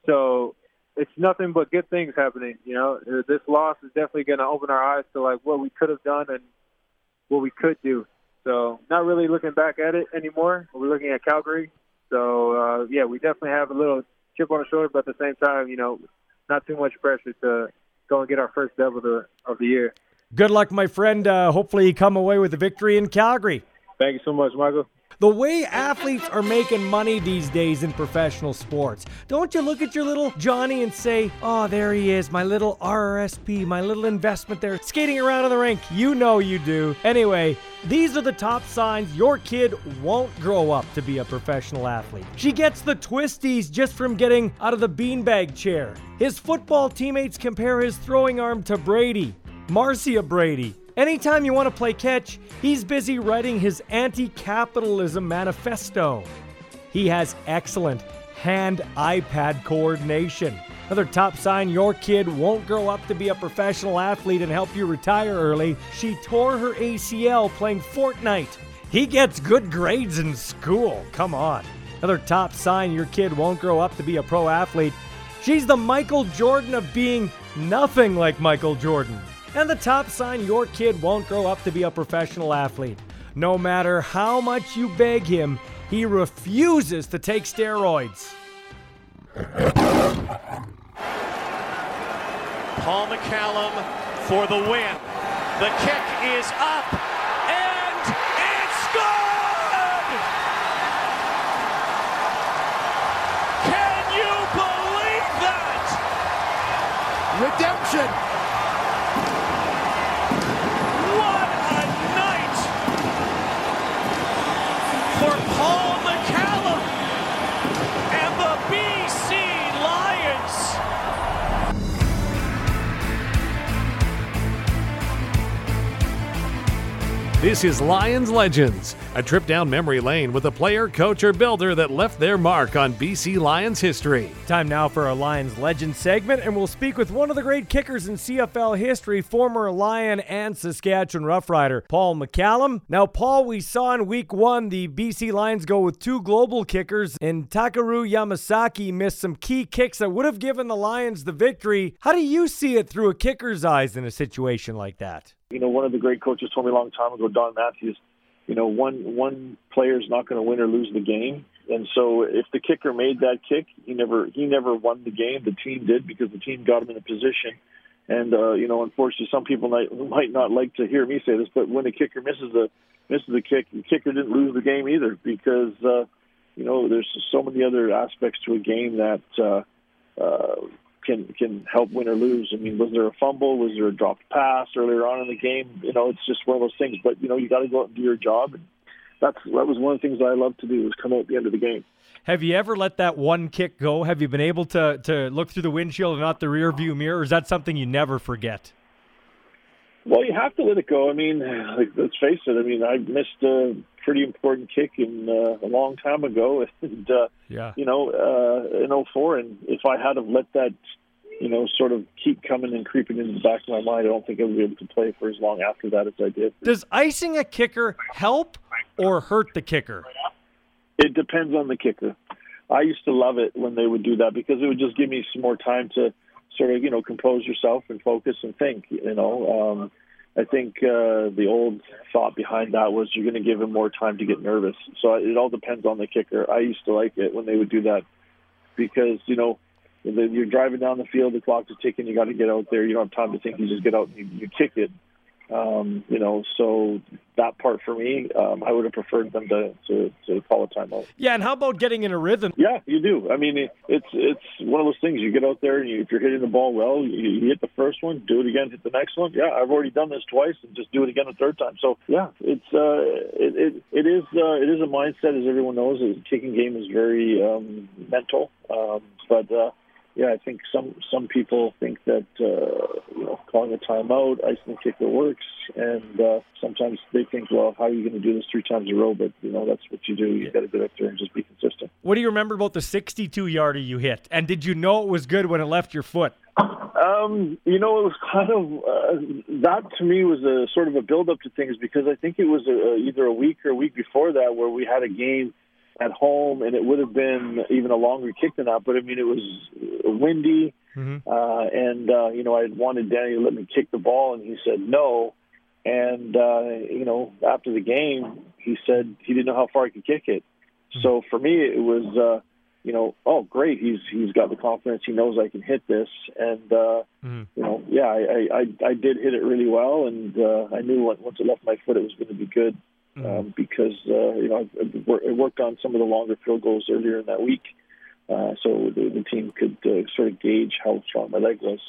So it's nothing but good things happening. You know, this loss is definitely going to open our eyes to like what we could have done and what we could do. So not really looking back at it anymore. We're looking at Calgary. So uh, yeah, we definitely have a little chip on the shoulder, but at the same time, you know, not too much pressure to go and get our first dub of the of the year. Good luck, my friend. Uh, hopefully, you come away with a victory in Calgary. Thank you so much, Michael. The way athletes are making money these days in professional sports. Don't you look at your little Johnny and say, Oh, there he is, my little RRSP, my little investment there, skating around on the rink. You know you do. Anyway, these are the top signs your kid won't grow up to be a professional athlete. She gets the twisties just from getting out of the beanbag chair. His football teammates compare his throwing arm to Brady. Marcia Brady. Anytime you want to play catch, he's busy writing his anti capitalism manifesto. He has excellent hand iPad coordination. Another top sign your kid won't grow up to be a professional athlete and help you retire early. She tore her ACL playing Fortnite. He gets good grades in school. Come on. Another top sign your kid won't grow up to be a pro athlete. She's the Michael Jordan of being nothing like Michael Jordan. And the top sign your kid won't grow up to be a professional athlete. No matter how much you beg him, he refuses to take steroids. Paul McCallum for the win. The kick is up, and it's good! Can you believe that? Redemption. This is Lions Legends, a trip down memory lane with a player, coach, or builder that left their mark on BC Lions history. Time now for our Lions Legends segment, and we'll speak with one of the great kickers in CFL history, former Lion and Saskatchewan Roughrider, Paul McCallum. Now, Paul, we saw in week one the BC Lions go with two global kickers, and Takeru Yamasaki missed some key kicks that would have given the Lions the victory. How do you see it through a kicker's eyes in a situation like that? You know, one of the great coaches told me a long time ago, Don Matthews, you know, one one player is not going to win or lose the game. And so if the kicker made that kick, he never he never won the game. The team did because the team got him in a position. And uh, you know, unfortunately, some people might might not like to hear me say this, but when a kicker misses a misses a kick, the kicker didn't lose the game either because uh, you know there's so many other aspects to a game that uh, uh, can can help win or lose. I mean, was there a fumble? Was there a dropped pass earlier on in the game? You know, it's just one of those things. But you know, you got to go out and do your job. And that's that was one of the things that I love to do was come out at the end of the game. Have you ever let that one kick go? Have you been able to to look through the windshield and not the rear view mirror? Is that something you never forget? Well, you have to let it go. I mean, like, let's face it. I mean, I missed a pretty important kick in uh, a long time ago, and uh, yeah, you know, uh, in 04. And if I had have let that, you know, sort of keep coming and creeping into the back of my mind, I don't think I would be able to play for as long after that as I did. Does icing a kicker help or hurt the kicker? It depends on the kicker. I used to love it when they would do that because it would just give me some more time to sort of you know compose yourself and focus and think. You know, um, I think uh, the old thought behind that was you're going to give him more time to get nervous. So it all depends on the kicker. I used to like it when they would do that because you know you're driving down the field, the clock is ticking, you got to get out there. You don't have time to think. You just get out and you, you kick it. Um, you know, so that part for me, um, I would have preferred them to, to, to call a timeout. Yeah, and how about getting in a rhythm? Yeah, you do. I mean, it, it's it's one of those things. You get out there, and you, if you're hitting the ball well, you, you hit the first one, do it again, hit the next one. Yeah, I've already done this twice, and just do it again a third time. So yeah, it's uh, it, it it is uh, it is a mindset, as everyone knows. The kicking game is very um, mental, um, but. Uh, yeah, I think some some people think that uh, you know calling a timeout, icing the kicker works, and uh, sometimes they think, well, how are you going to do this three times in a row? But you know that's what you do. You got to get up there and just be consistent. What do you remember about the 62 yarder you hit? And did you know it was good when it left your foot? Um, you know, it was kind of uh, that to me was a sort of a build up to things because I think it was a, either a week or a week before that where we had a game at home, and it would have been even a longer kick than that. But I mean, it was windy, mm-hmm. uh, and uh, you know, I wanted Danny to let me kick the ball, and he said no. And uh, you know, after the game, he said he didn't know how far I could kick it. Mm-hmm. So for me, it was, uh, you know, oh great, he's he's got the confidence, he knows I can hit this, and uh, mm-hmm. you know, yeah, I, I I did hit it really well, and uh, I knew once it left my foot, it was going to be good mm-hmm. um, because uh, you know I worked on some of the longer field goals earlier in that week, uh, so the, the team could uh, sort of gauge how strong my leg was.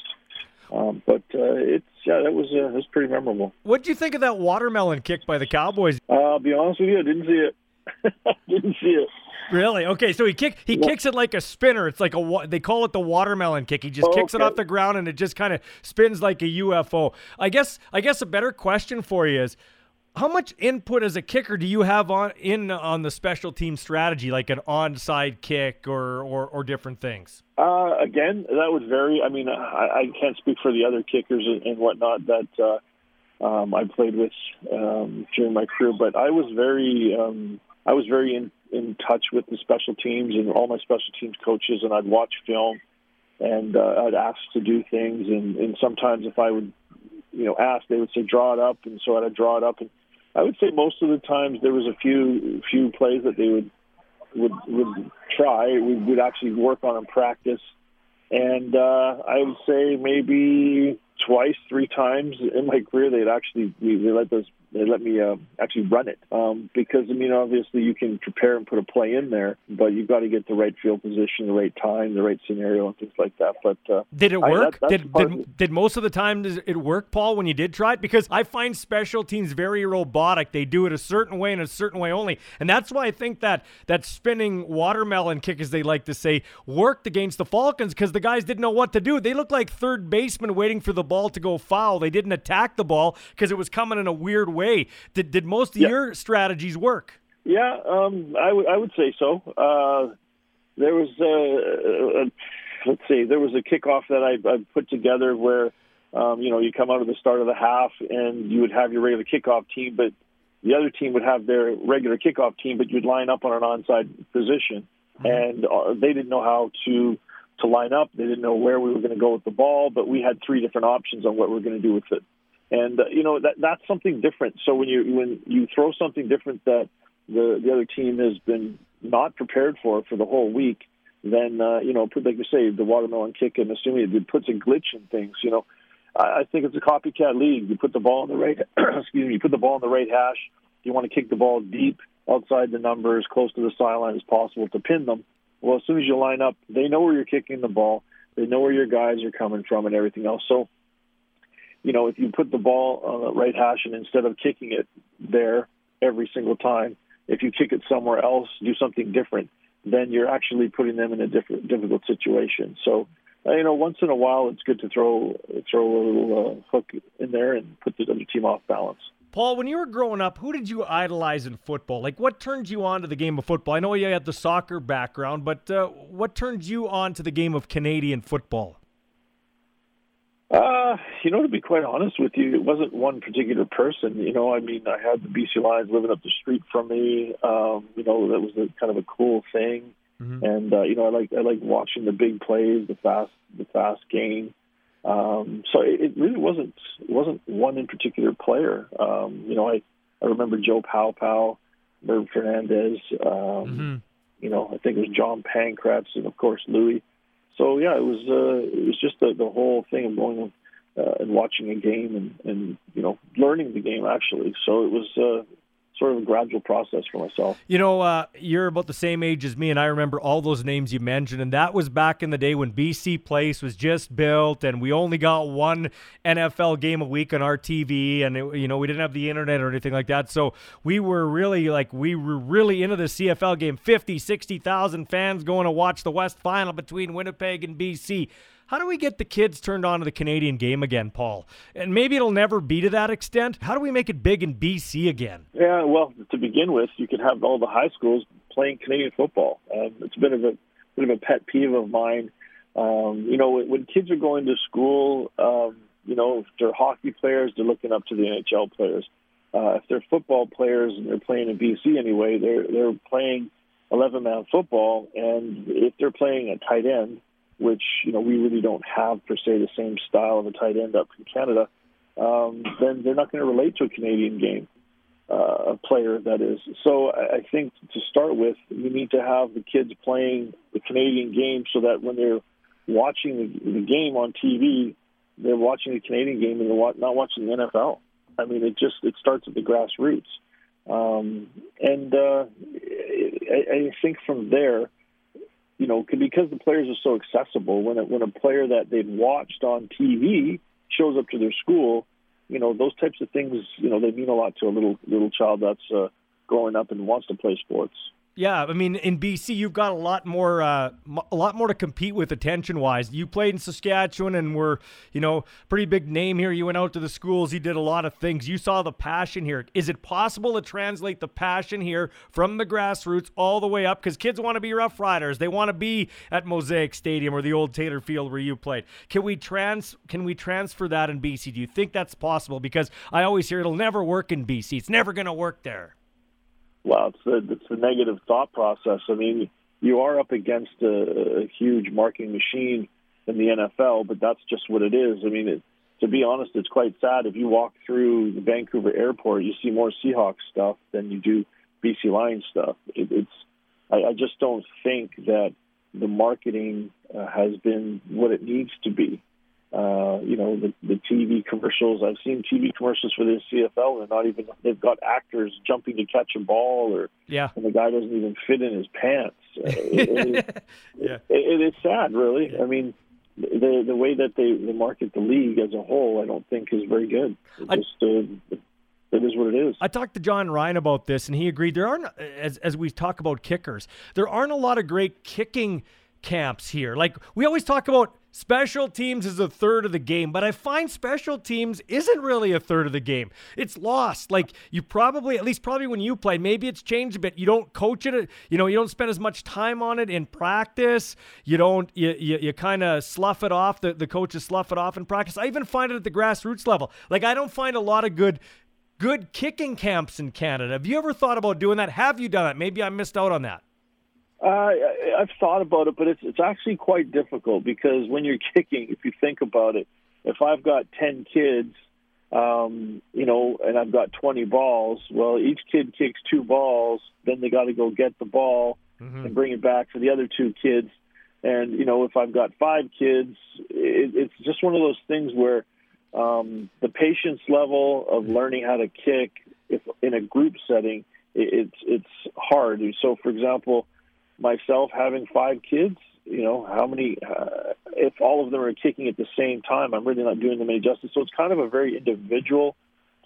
Um, but uh, it's yeah, that was uh, that was pretty memorable. What do you think of that watermelon kick by the Cowboys? Uh, I'll be honest with you, I didn't see it. didn't see it. Really? Okay, so he kick he kicks it like a spinner. It's like a they call it the watermelon kick. He just oh, kicks okay. it off the ground and it just kind of spins like a UFO. I guess I guess a better question for you is how much input as a kicker do you have on in on the special team strategy, like an onside kick or or, or different things? Uh, again, that would vary. I mean, I, I can't speak for the other kickers and, and whatnot that uh, um, I played with um, during my career, but I was very um, I was very in, in touch with the special teams and all my special teams coaches, and I'd watch film and uh, I'd ask to do things, and, and sometimes if I would you know ask, they would say draw it up, and so I'd draw it up and I would say most of the times there was a few few plays that they would would would try. We would actually work on and practice, and uh, I would say maybe twice, three times in my career they'd actually they let those they let me uh, actually run it um, because I mean obviously you can prepare and put a play in there, but you've got to get the right field position, the right time, the right scenario, and things like that. But uh, did it work? I, that, did did, did most of the time does it work, Paul? When you did try it, because I find special teams very robotic. They do it a certain way and a certain way only, and that's why I think that that spinning watermelon kick, as they like to say, worked against the Falcons because the guys didn't know what to do. They looked like third baseman waiting for the ball to go foul. They didn't attack the ball because it was coming in a weird way. Hey, did did most of yeah. your strategies work? Yeah, um, I, w- I would say so. Uh, there was a, a, let's see, there was a kickoff that I, I put together where um, you know you come out of the start of the half and you would have your regular kickoff team, but the other team would have their regular kickoff team, but you'd line up on an onside position, mm-hmm. and uh, they didn't know how to to line up. They didn't know where we were going to go with the ball, but we had three different options on what we are going to do with it. And uh, you know that that's something different. So when you when you throw something different that the the other team has been not prepared for for the whole week, then uh, you know, put, like you say, the watermelon kick, and assuming it puts a glitch in things, you know, I, I think it's a copycat league. You put the ball in the right, excuse me, you put the ball in the right hash. You want to kick the ball deep outside the numbers, close to the sideline as possible to pin them. Well, as soon as you line up, they know where you're kicking the ball. They know where your guys are coming from and everything else. So, you know, if you put the ball on the right hash and instead of kicking it there every single time, if you kick it somewhere else, do something different, then you're actually putting them in a different, difficult situation. So, uh, you know, once in a while, it's good to throw throw a little uh, hook in there and put the other team off balance. Paul, when you were growing up, who did you idolize in football? Like, what turned you on to the game of football? I know you had the soccer background, but uh, what turned you on to the game of Canadian football? Uh, you know, to be quite honest with you, it wasn't one particular person. You know, I mean, I had the BC Lions living up the street from me. Um, you know, that was a, kind of a cool thing. Mm-hmm. And uh, you know, I like I like watching the big plays, the fast the fast game. Um, so it, it really wasn't wasn't one in particular player. Um, you know, I I remember Joe Paopao, Merv Fernandez. Um, mm-hmm. You know, I think it was John Pankratz, and of course Lui. So yeah, it was uh, it was just the, the whole thing of going uh, and watching a game and, and you know learning the game actually. So it was uh, sort of a gradual process for myself. You know, uh, you're about the same age as me, and I remember all those names you mentioned, and that was back in the day when BC Place was just built, and we only got one NFL game a week on our TV, and it, you know we didn't have the internet or anything like that, so we were really like we were really into the CFL game. 50, 60,000 fans going to watch the West Final between Winnipeg and BC. How do we get the kids turned on to the Canadian game again, Paul? And maybe it'll never be to that extent. How do we make it big in BC again? Yeah, well, to begin with, you could have all the high schools playing Canadian football. Um, it's of a bit of a pet peeve of mine. Um, you know, when, when kids are going to school, um, you know, if they're hockey players, they're looking up to the NHL players. Uh, if they're football players and they're playing in BC anyway, they're they're playing 11 man football, and if they're playing a tight end, which you know we really don't have per se the same style of a tight end up in Canada, um, then they're not going to relate to a Canadian game, uh, a player that is. So I think to start with, you need to have the kids playing the Canadian game so that when they're watching the, the game on TV, they're watching the Canadian game and they're not watching the NFL. I mean, it just it starts at the grassroots, um, and uh, I, I think from there you know, because the players are so accessible, when a, when a player that they've watched on TV shows up to their school, you know, those types of things, you know, they mean a lot to a little little child that's uh, growing up and wants to play sports. Yeah, I mean, in BC, you've got a lot more, uh, a lot more to compete with attention-wise. You played in Saskatchewan and were, you know, pretty big name here. You went out to the schools. You did a lot of things. You saw the passion here. Is it possible to translate the passion here from the grassroots all the way up? Because kids want to be Roughriders. They want to be at Mosaic Stadium or the old Taylor Field where you played. Can we trans? Can we transfer that in BC? Do you think that's possible? Because I always hear it'll never work in BC. It's never going to work there well, it's the it's the negative thought process. I mean, you are up against a, a huge marketing machine in the NFL, but that's just what it is. I mean, it, to be honest, it's quite sad. If you walk through the Vancouver airport, you see more Seahawks stuff than you do BC Lions stuff. It, it's I, I just don't think that the marketing uh, has been what it needs to be. Uh, you know, the, the TV commercials. I've seen TV commercials for the CFL, and not even they've got actors jumping to catch a ball, or yeah, and the guy doesn't even fit in his pants. Uh, it, yeah, it, it, it's sad, really. Yeah. I mean, the the way that they, they market the league as a whole, I don't think is very good. It just uh, it is what it is. I talked to John Ryan about this, and he agreed. There aren't, as as we talk about kickers, there aren't a lot of great kicking camps here. Like we always talk about special teams is a third of the game, but I find special teams isn't really a third of the game. It's lost. Like you probably, at least probably when you play, maybe it's changed a bit. You don't coach it. You know, you don't spend as much time on it in practice. You don't. You you, you kind of slough it off. The the coaches slough it off in practice. I even find it at the grassroots level. Like I don't find a lot of good good kicking camps in Canada. Have you ever thought about doing that? Have you done that? Maybe I missed out on that. Uh, I've thought about it, but it's it's actually quite difficult because when you're kicking, if you think about it, if I've got ten kids, um, you know, and I've got twenty balls, well, each kid kicks two balls, then they got to go get the ball mm-hmm. and bring it back for the other two kids. And you know, if I've got five kids, it, it's just one of those things where um, the patience level of learning how to kick, if in a group setting, it, it's it's hard. So, for example myself having five kids, you know, how many, uh, if all of them are kicking at the same time, I'm really not doing them any justice. So it's kind of a very individual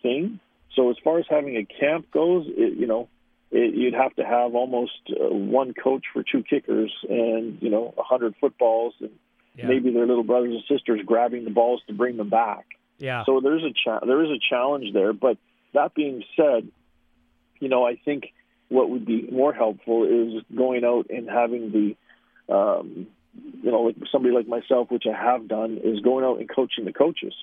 thing. So as far as having a camp goes, it, you know, it, you'd have to have almost uh, one coach for two kickers and, you know, a hundred footballs and yeah. maybe their little brothers and sisters grabbing the balls to bring them back. Yeah. So there's a cha- there is a challenge there. But that being said, you know, I think – what would be more helpful is going out and having the, um, you know, like somebody like myself, which I have done, is going out and coaching the coaches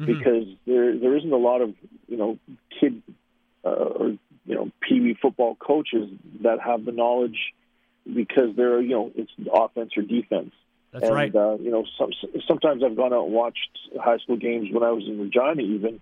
mm-hmm. because there there isn't a lot of you know kid uh, or you know pee football coaches that have the knowledge because they're you know it's offense or defense. That's and, right. Uh, you know, some, sometimes I've gone out and watched high school games when I was in Regina, even,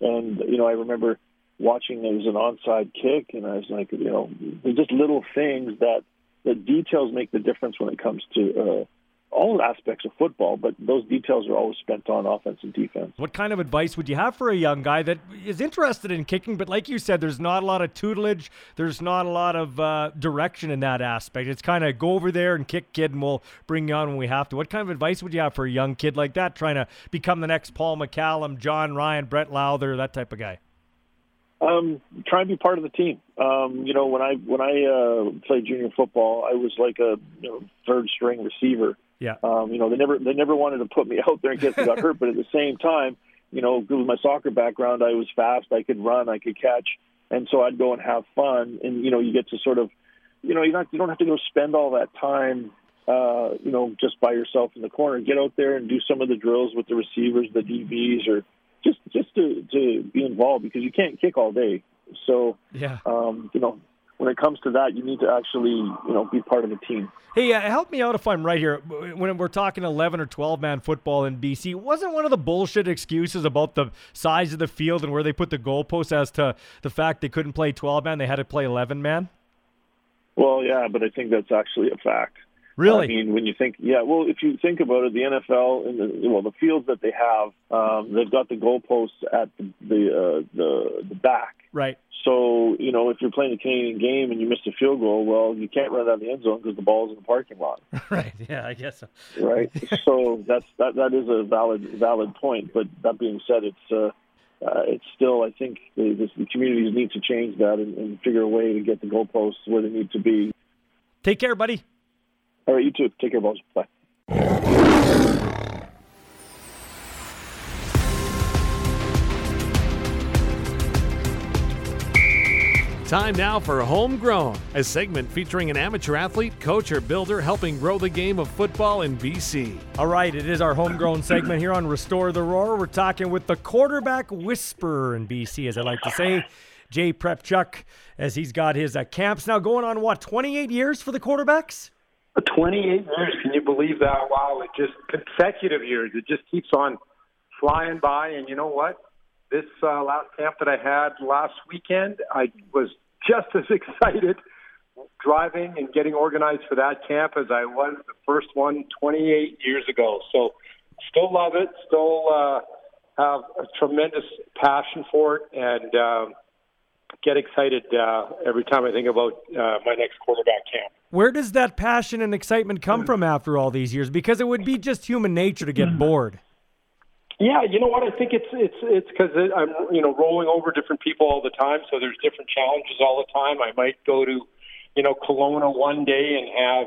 and you know, I remember watching it was an onside kick, and I was like, you know, there's just little things that the details make the difference when it comes to uh, all aspects of football, but those details are always spent on offense and defense. What kind of advice would you have for a young guy that is interested in kicking, but like you said, there's not a lot of tutelage, there's not a lot of uh, direction in that aspect. It's kind of go over there and kick, kid, and we'll bring you on when we have to. What kind of advice would you have for a young kid like that, trying to become the next Paul McCallum, John Ryan, Brett Lauther, that type of guy? Um, try and be part of the team. Um, you know, when I when I uh, played junior football, I was like a you know, third string receiver. Yeah. Um, you know, they never they never wanted to put me out there in case I got hurt, but at the same time, you know, with my soccer background, I was fast, I could run, I could catch, and so I'd go and have fun. And you know, you get to sort of, you know, you not you don't have to go spend all that time, uh, you know, just by yourself in the corner. Get out there and do some of the drills with the receivers, the DBs, or just just to to be involved because you can't kick all day. So yeah, um, you know, when it comes to that, you need to actually, you know, be part of the team. Hey, uh, help me out if I'm right here. When we're talking 11 or 12 man football in BC, wasn't one of the bullshit excuses about the size of the field and where they put the goalposts as to the fact they couldn't play 12 man, they had to play 11 man? Well, yeah, but I think that's actually a fact. Really? I mean, when you think, yeah, well, if you think about it, the NFL and the well, the fields that they have, um, they've got the goalposts at the the, uh, the the back. Right. So you know, if you're playing a Canadian game and you miss a field goal, well, you can't run out of the end zone because the ball's in the parking lot. right. Yeah, I guess so. Right. so that's that that is a valid valid point. But that being said, it's. Uh, uh, it's still, I think, the, the communities need to change that and, and figure a way to get the goalposts where they need to be. Take care, buddy. All right, you too. Take care, boss. Bye. Time now for Homegrown, a segment featuring an amateur athlete, coach, or builder helping grow the game of football in BC. All right, it is our homegrown segment here on Restore the Roar. We're talking with the quarterback whisperer in BC, as I like to say, Jay Prepchuk, as he's got his uh, camps now going on, what, 28 years for the quarterbacks? 28 years. Can you believe that? Wow, it just consecutive years. It just keeps on flying by. And you know what? This uh, last camp that I had last weekend, I was just as excited driving and getting organized for that camp as I was the first one 28 years ago. So, still love it. Still uh, have a tremendous passion for it, and uh, get excited uh, every time I think about uh, my next quarterback camp. Where does that passion and excitement come from after all these years? Because it would be just human nature to get bored. Yeah, you know what? I think it's it's it's because I'm you know rolling over different people all the time, so there's different challenges all the time. I might go to, you know, Kelowna one day and have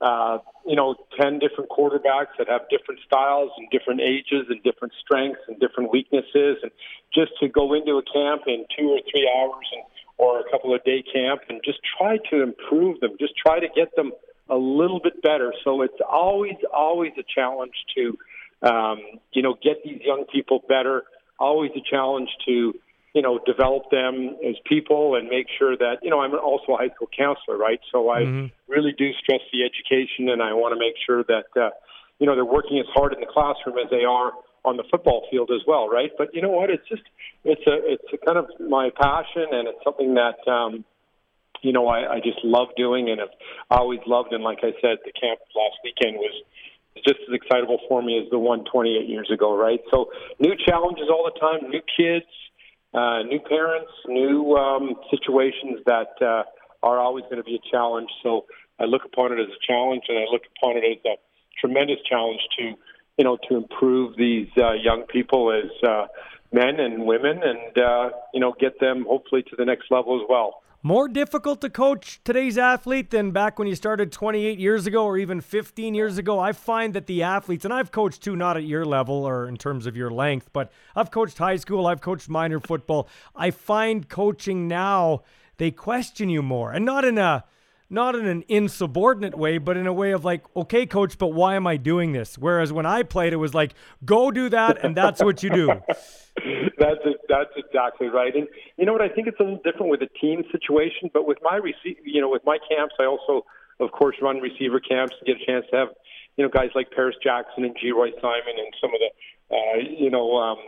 uh, you know ten different quarterbacks that have different styles and different ages and different strengths and different weaknesses, and just to go into a camp in two or three hours and or a couple of day camp and just try to improve them, just try to get them a little bit better. So it's always always a challenge to um, you know, get these young people better. Always a challenge to, you know, develop them as people and make sure that, you know, I'm also a high school counselor, right? So I mm-hmm. really do stress the education and I want to make sure that, uh, you know, they're working as hard in the classroom as they are on the football field as well, right? But you know what? It's just, it's a, it's a kind of my passion and it's something that, um, you know, I, I just love doing and have always loved. And like I said, the camp last weekend was, just as excitable for me as the one 28 years ago, right? So new challenges all the time, new kids, uh, new parents, new um, situations that uh, are always going to be a challenge. So I look upon it as a challenge, and I look upon it as a tremendous challenge to, you know, to improve these uh, young people as uh, men and women, and uh, you know, get them hopefully to the next level as well. More difficult to coach today's athlete than back when you started 28 years ago or even 15 years ago. I find that the athletes, and I've coached too, not at your level or in terms of your length, but I've coached high school, I've coached minor football. I find coaching now, they question you more and not in a not in an insubordinate way, but in a way of like, okay, coach, but why am I doing this? Whereas when I played, it was like, go do that, and that's what you do. that's it, that's exactly right. And you know what? I think it's a little different with a team situation, but with my receive, you know, with my camps, I also, of course, run receiver camps and get a chance to have, you know, guys like Paris Jackson and Geroy Simon and some of the, uh, you know. Um,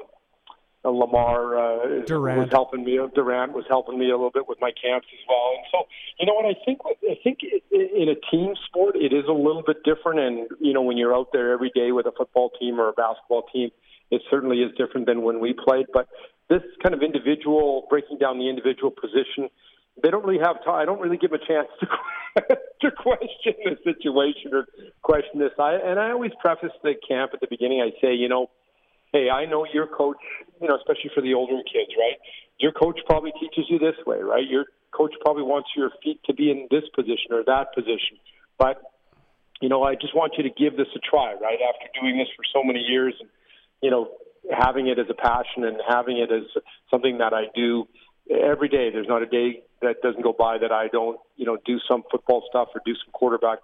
uh, Lamar uh, Durant. was helping me. Durant was helping me a little bit with my camps as well. And so, you know what I think? I think in a team sport, it is a little bit different. And you know, when you're out there every day with a football team or a basketball team, it certainly is different than when we played. But this kind of individual breaking down the individual position, they don't really have time. I don't really give them a chance to to question the situation or question this. I and I always preface the camp at the beginning. I say, you know hey, I know your coach, you know, especially for the older kids, right? Your coach probably teaches you this way, right? Your coach probably wants your feet to be in this position or that position. But, you know, I just want you to give this a try, right? After doing this for so many years and, you know, having it as a passion and having it as something that I do every day. There's not a day that doesn't go by that I don't, you know, do some football stuff or do some quarterback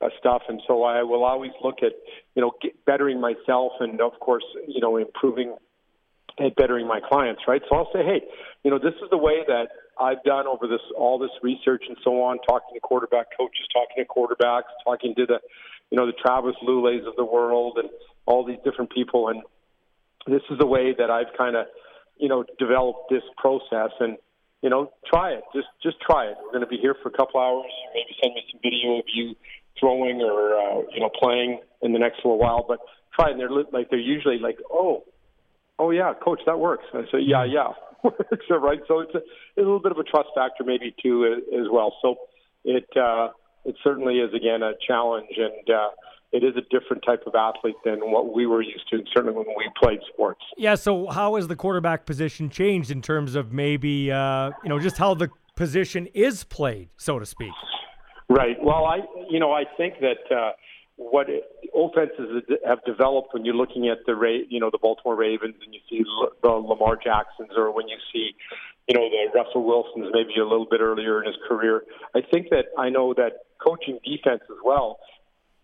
uh, stuff. And so I will always look at, you know, get, bettering myself and, of course, you know, improving and bettering my clients, right? So I'll say, hey, you know, this is the way that I've done over this all this research and so on, talking to quarterback coaches, talking to quarterbacks, talking to the, you know, the Travis Lulay's of the world and all these different people, and this is the way that I've kind of, you know, developed this process and. You know, try it. Just just try it. We're going to be here for a couple hours. Maybe send me some video of you throwing or uh, you know playing in the next little while, but and they're like they're usually like, oh, oh yeah, coach, that works. And I say, yeah, yeah, works. right. So it's a, a little bit of a trust factor maybe too as well. So it uh, it certainly is again a challenge and. uh it is a different type of athlete than what we were used to, certainly when we played sports. Yeah. So, how has the quarterback position changed in terms of maybe, uh, you know, just how the position is played, so to speak? Right. Well, I you know I think that uh, what offenses have developed when you're looking at the Ra- you know the Baltimore Ravens and you see the Lamar Jacksons or when you see you know the Russell Wilsons maybe a little bit earlier in his career. I think that I know that coaching defense as well,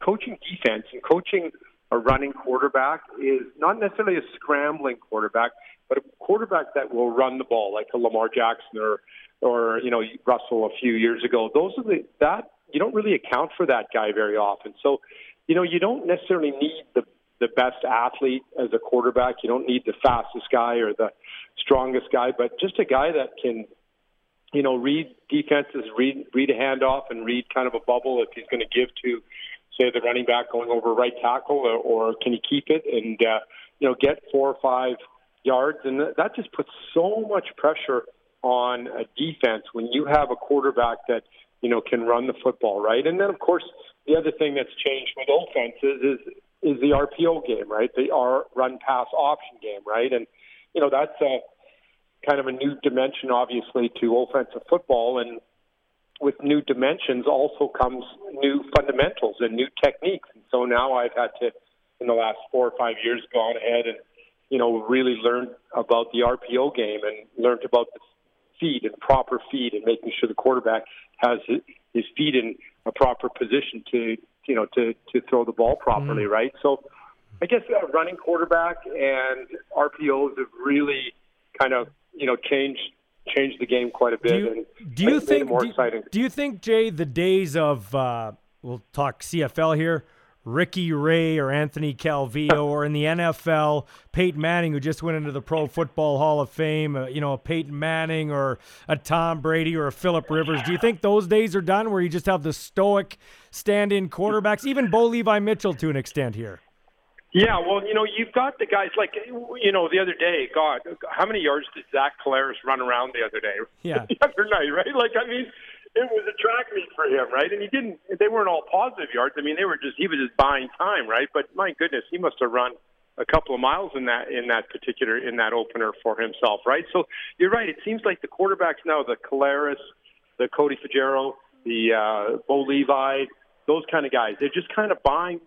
coaching defense and coaching a running quarterback is not necessarily a scrambling quarterback, but a quarterback that will run the ball like a Lamar Jackson or or you know Russell a few years ago. Those are the that you don't really account for that guy very often. So, you know, you don't necessarily need the the best athlete as a quarterback. You don't need the fastest guy or the strongest guy, but just a guy that can, you know, read defenses, read read a handoff, and read kind of a bubble if he's going to give to, say, the running back going over right tackle, or, or can he keep it and uh, you know get four or five yards, and that just puts so much pressure on a defense when you have a quarterback that you know, can run the football, right? And then, of course, the other thing that's changed with offenses is is the RPO game, right? The R run pass option game, right? And you know, that's a kind of a new dimension, obviously, to offensive football. And with new dimensions also comes new fundamentals and new techniques. And so now I've had to, in the last four or five years, gone ahead and you know really learn about the RPO game and learned about the feed and proper feed and making sure the quarterback has his feet in a proper position to you know to to throw the ball properly, mm. right? So I guess uh, running quarterback and RPOs have really kind of you know changed changed the game quite a bit do you, and do you think more do, exciting. Do you think Jay the days of uh, we'll talk CFL here Ricky Ray or Anthony Calvillo, or in the NFL, Peyton Manning, who just went into the Pro Football Hall of Fame, uh, you know, a Peyton Manning or a Tom Brady or a Philip Rivers. Do you think those days are done where you just have the stoic stand in quarterbacks, even Bo Levi Mitchell to an extent here? Yeah, well, you know, you've got the guys like, you know, the other day, God, how many yards did Zach Collaros run around the other day? Yeah. the other night, right? Like, I mean, it was a track meet for him, right? And he didn't. They weren't all positive yards. I mean, they were just he was just buying time, right? But my goodness, he must have run a couple of miles in that in that particular in that opener for himself, right? So you're right. It seems like the quarterbacks now, the Collaros, the Cody Fajardo, the uh, Bo Levi, those kind of guys, they're just kind of buying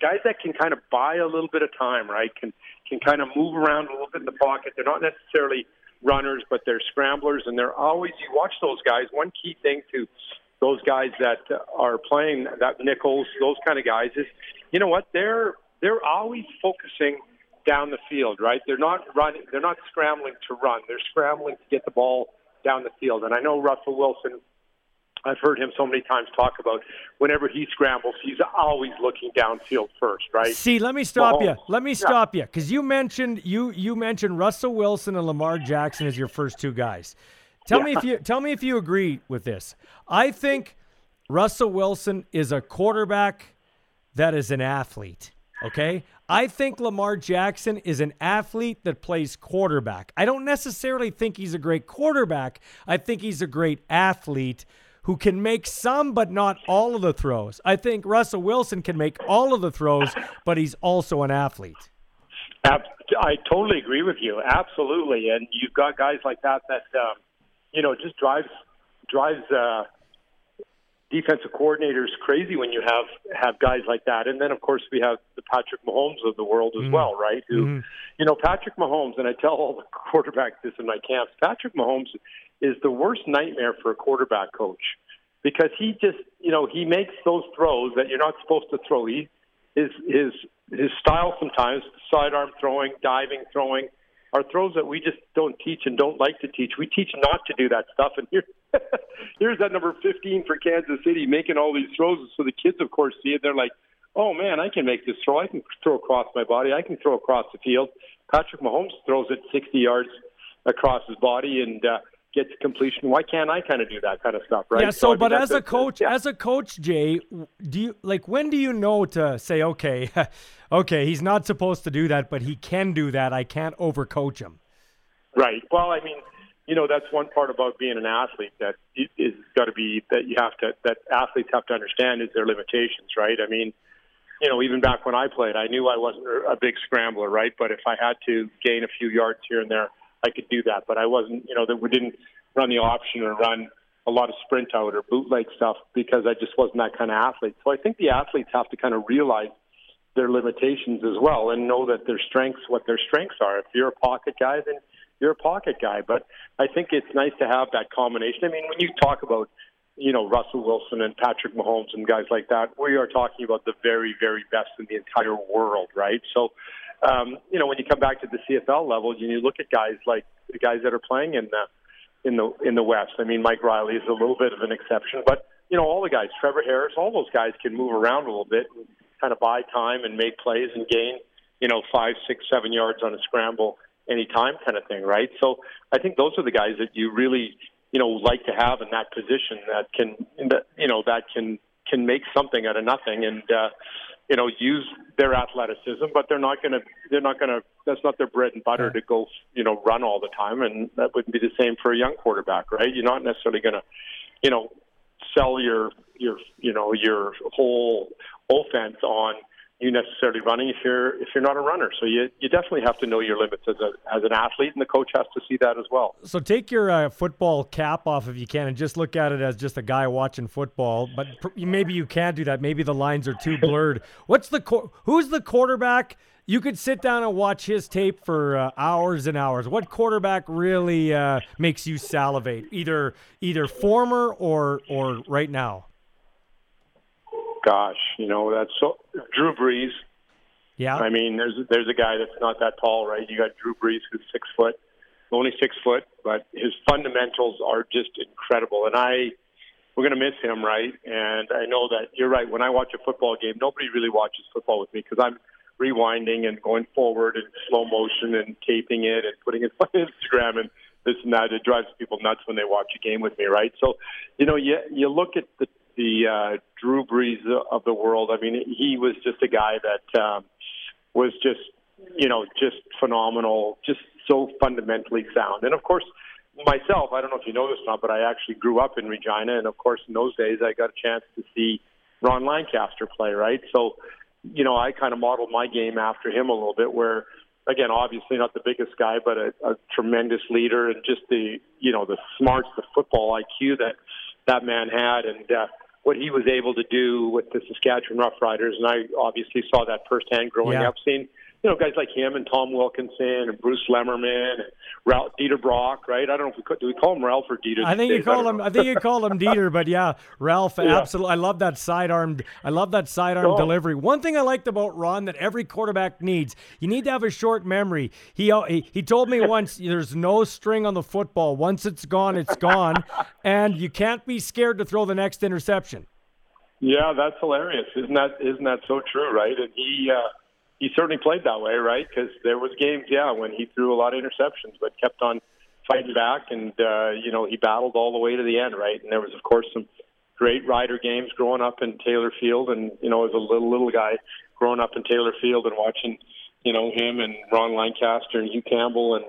guys that can kind of buy a little bit of time, right? Can can kind of move around a little bit in the pocket. They're not necessarily runners, but they're scramblers, and they're always. You watch those guys. One key thing to those guys that are playing that nickels, those kind of guys is, you know what? They're they're always focusing down the field, right? They're not running. They're not scrambling to run. They're scrambling to get the ball down the field. And I know Russell Wilson I've heard him so many times talk about whenever he scrambles, he's always looking downfield first, right? See, let me stop Mahomes. you. Let me stop you because you mentioned you you mentioned Russell Wilson and Lamar Jackson as your first two guys. Tell me if you tell me if you agree with this. I think Russell Wilson is a quarterback that is an athlete. Okay? I think Lamar Jackson is an athlete that plays quarterback. I don't necessarily think he's a great quarterback. I think he's a great athlete who can make some but not all of the throws. I think Russell Wilson can make all of the throws, but he's also an athlete. I totally agree with you. Absolutely, and you've got guys like that that um, you know just drives drives uh, defensive coordinators crazy when you have have guys like that. And then of course we have the Patrick Mahomes of the world as mm-hmm. well, right? Who, mm-hmm. you know, Patrick Mahomes, and I tell all the quarterbacks this in my camps. Patrick Mahomes is the worst nightmare for a quarterback coach because he just, you know, he makes those throws that you're not supposed to throw. He his his his style sometimes sidearm throwing, diving throwing, are throws that we just don't teach and don't like to teach. We teach not to do that stuff. And here, here's that number 15 for Kansas City making all these throws. So the kids, of course, see it. They're like, oh man, I can make this throw. I can throw across my body. I can throw across the field. Patrick Mahomes throws it 60 yards across his body and uh, gets completion. Why can't I kind of do that kind of stuff, right? Yeah. So, I mean, but as a coach, as a coach, Jay, do you like when do you know to say, okay, okay, he's not supposed to do that, but he can do that. I can't overcoach him. Right. Well, I mean, you know, that's one part about being an athlete that is got to be that you have to that athletes have to understand is their limitations, right? I mean, you know, even back when I played, I knew I wasn't a big scrambler, right? But if I had to gain a few yards here and there, I could do that. But I wasn't, you know, that we didn't run the option or run a lot of sprint out or bootleg stuff because I just wasn't that kind of athlete. So I think the athletes have to kind of realize their limitations as well and know that their strengths, what their strengths are. If you're a pocket guy, then you're a pocket guy. But I think it's nice to have that combination. I mean, when you talk about, you know, Russell Wilson and Patrick Mahomes and guys like that, we are talking about the very, very best in the entire world, right? So, um, you know, when you come back to the CFL level, you look at guys like the guys that are playing in the in the in the West. I mean, Mike Reilly is a little bit of an exception, but you know, all the guys, Trevor Harris, all those guys can move around a little bit and kind of buy time and make plays and gain, you know, five, six, seven yards on a scramble anytime kind of thing, right? So I think those are the guys that you really, you know, like to have in that position that can, you know, that can can make something out of nothing and uh, you know use their athleticism, but they're not going to they're not going to that's not their bread and butter to go you know run all the time, and that wouldn't be the same for a young quarterback, right? You're not necessarily going to you know sell your your you know your whole offense on you necessarily running if you're if you're not a runner. So you you definitely have to know your limits as a as an athlete, and the coach has to see that as well. So take your uh, football cap off if you can, and just look at it as just a guy watching football. But pr- maybe you can't do that. Maybe the lines are too blurred. What's the who's the quarterback? You could sit down and watch his tape for uh, hours and hours. What quarterback really uh, makes you salivate? Either either former or or right now. Gosh, you know that's so Drew Brees. Yeah. I mean, there's there's a guy that's not that tall, right? You got Drew Brees who's six foot, only six foot, but his fundamentals are just incredible. And I, we're going to miss him, right? And I know that you're right. When I watch a football game, nobody really watches football with me because I'm rewinding and going forward in slow motion and taping it and putting it on Instagram and this and that. It drives people nuts when they watch a game with me, right? So, you know, you you look at the the uh, Drew Brees of the world. I mean, he was just a guy that um, was just, you know, just phenomenal, just so fundamentally sound. And of course, myself, I don't know if you know this or not, but I actually grew up in Regina, and of course, in those days, I got a chance to see Ron Lancaster play. Right, so you know, I kind of modeled my game after him a little bit, where again, obviously not the biggest guy, but a, a tremendous leader and just the you know the smarts, the football IQ that that man had, and uh, what he was able to do with the Saskatchewan Roughriders, and I obviously saw that firsthand growing Yeah. up, seeing you know, guys like him and Tom Wilkinson and Bruce Lemmerman and Ralph Dieter Brock, right? I don't know if we could, do we call him Ralph or Dieter? I think you call him. I think you call him Dieter, but yeah, Ralph. Yeah. Absolutely, I love that sidearm. I love that sidearm Oh. delivery. One thing I liked about Ron that every quarterback needs, you need to have a short memory. He he, he told me once, there's no string on the football. Once it's gone, it's gone, and you can't be scared to throw the next interception. Yeah, that's hilarious. Isn't that isn't that so true, right? And he uh, he certainly played that way, right? Because there was games, yeah, when he threw a lot of interceptions, but kept on fighting back, and uh, you know he battled all the way to the end, right? And there was, of course, some great Rider games growing up in Taylor Field, and you know as a little little guy growing up in Taylor Field and watching, you know him and Ron Lancaster and Hugh Campbell and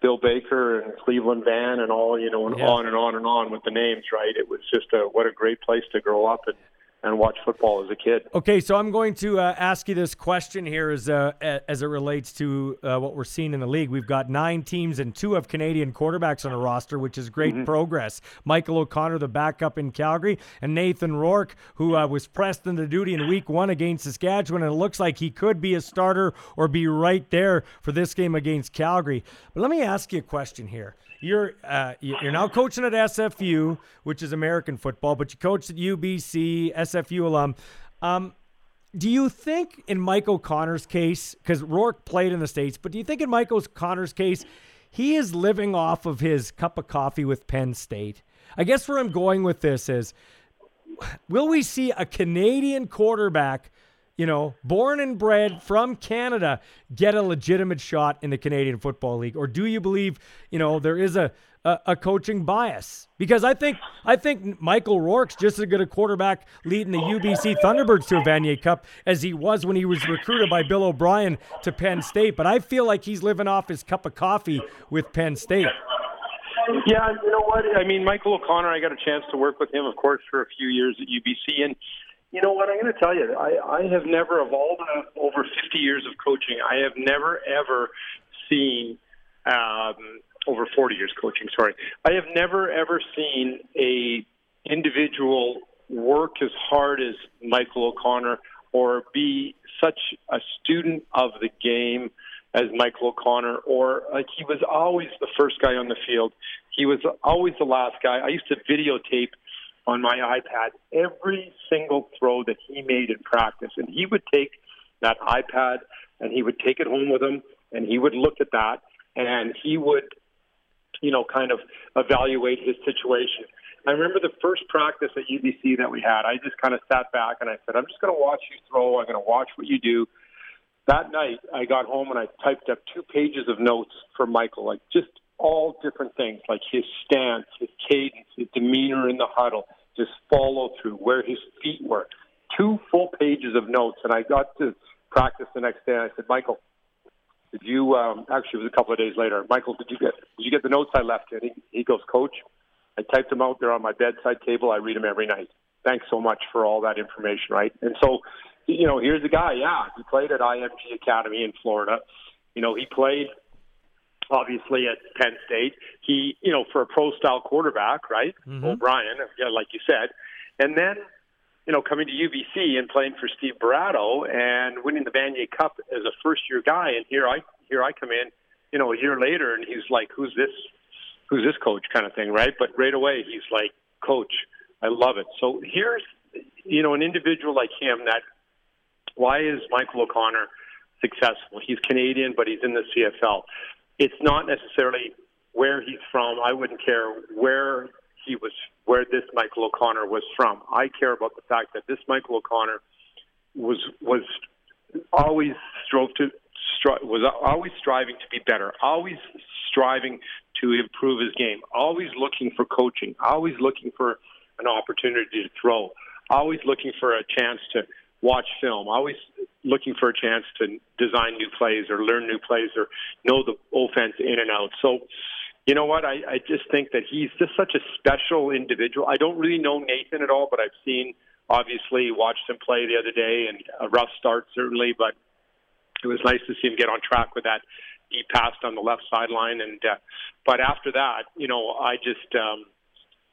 Bill Baker and Cleveland Vann and all, you know, and Yeah. on and on and on with the names, right? It was just a what a great place to grow up and and watch football as a kid. Okay, so I'm going to uh, ask you this question here as uh, as it relates to uh, what we're seeing in the league. We've got nine teams and two of Canadian quarterbacks on a roster, which is great progress. Michael O'Connor, the backup in Calgary, and Nathan Rourke, who uh, was pressed into duty in Week One against Saskatchewan, and it looks like he could be a starter or be right there for this game against Calgary. But let me ask you a question here. You're uh, you- you're now coaching at SFU, which is American football, but you coached at UBC, SFU alum. Um, do you think in Mike O'Connor's case, because Rourke played in the States, but do you think in Mike O'Connor's case, he is living off of his cup of coffee with Penn State? I guess where I'm going with this is will we see a Canadian quarterback, you know, born and bred from Canada, get a legitimate shot in the Canadian Football League, or do you believe, you know, there is a a, a coaching bias? Because I think I think Michael Rourke's just as good a quarterback leading the UBC Thunderbirds to a Vanier Cup as he was when he was recruited by Bill O'Brien to Penn State. But I feel like he's living off his cup of coffee with Penn State. Yeah, you know what? I mean, Michael O'Connor, I got a chance to work with him, of course, for a few years at UBC. And you know what? I'm going to tell you, I, I have never, of all the over 50 years of coaching, I have never, ever seen, um, over 40 years coaching, sorry, I have never, ever seen a individual work as hard as Michael O'Connor or be such a student of the game as Michael O'Connor, or like he was always the first guy on the field. He was always the last guy. I used to videotape on my iPad every single throw that he made in practice, and he would take that iPad and he would take it home with him, and he would look at that, and he would, you know, kind of evaluate his situation. I remember the first practice at UBC that we had. I just kind of sat back and I said, "I'm just going to watch you throw. I'm going to watch what you do." that night I got home and I typed up two pages of notes for Michael, like just all different things, like his stance, his cadence, his demeanor in the huddle, his follow through, where his feet were. Two full pages of notes, and I got to practice the next day. And I said, Michael, did you? Um, actually, it was a couple of days later. Michael, did you get did you get the notes I left? And he, he goes, Coach, I typed them out there on my bedside table. I read them every night. Thanks so much for all that information, right? And so you know, here's a guy. Yeah, he played at IMG Academy in Florida. You know, he played obviously at Penn State. He, you know, for a pro style quarterback, right? Mm-hmm. O'Brien, yeah, like you said, and then you know, coming to UBC and playing for Steve Barato and winning the Vanier Cup as a first year guy. And here I here I come in, you know, a year later, and he's like, "Who's this? Who's this coach?" kind of thing, right? But right away, he's like, "Coach, I love it." So here's, you know, an individual like him that why is Michael O'Connor successful? He's Canadian, but he's in the CFL. It's not necessarily where he's from. I wouldn't care where he was, where this Michael O'Connor was from. I care about the fact that this Michael O'Connor was was always strove to stri- was always striving to be better, always striving to improve his game, always looking for coaching, always looking for an opportunity to throw, always looking for a chance to watch film, always looking for a chance to design new plays or learn new plays or know the offense in and out. So, you know what? I, I just think that he's just such a special individual. I don't really know Nathan at all, but I've seen, obviously, watched him play the other day and a rough start, certainly, but it was nice to see him get on track with that deep pass on the left sideline. And, uh, but after that, you know, I just, um,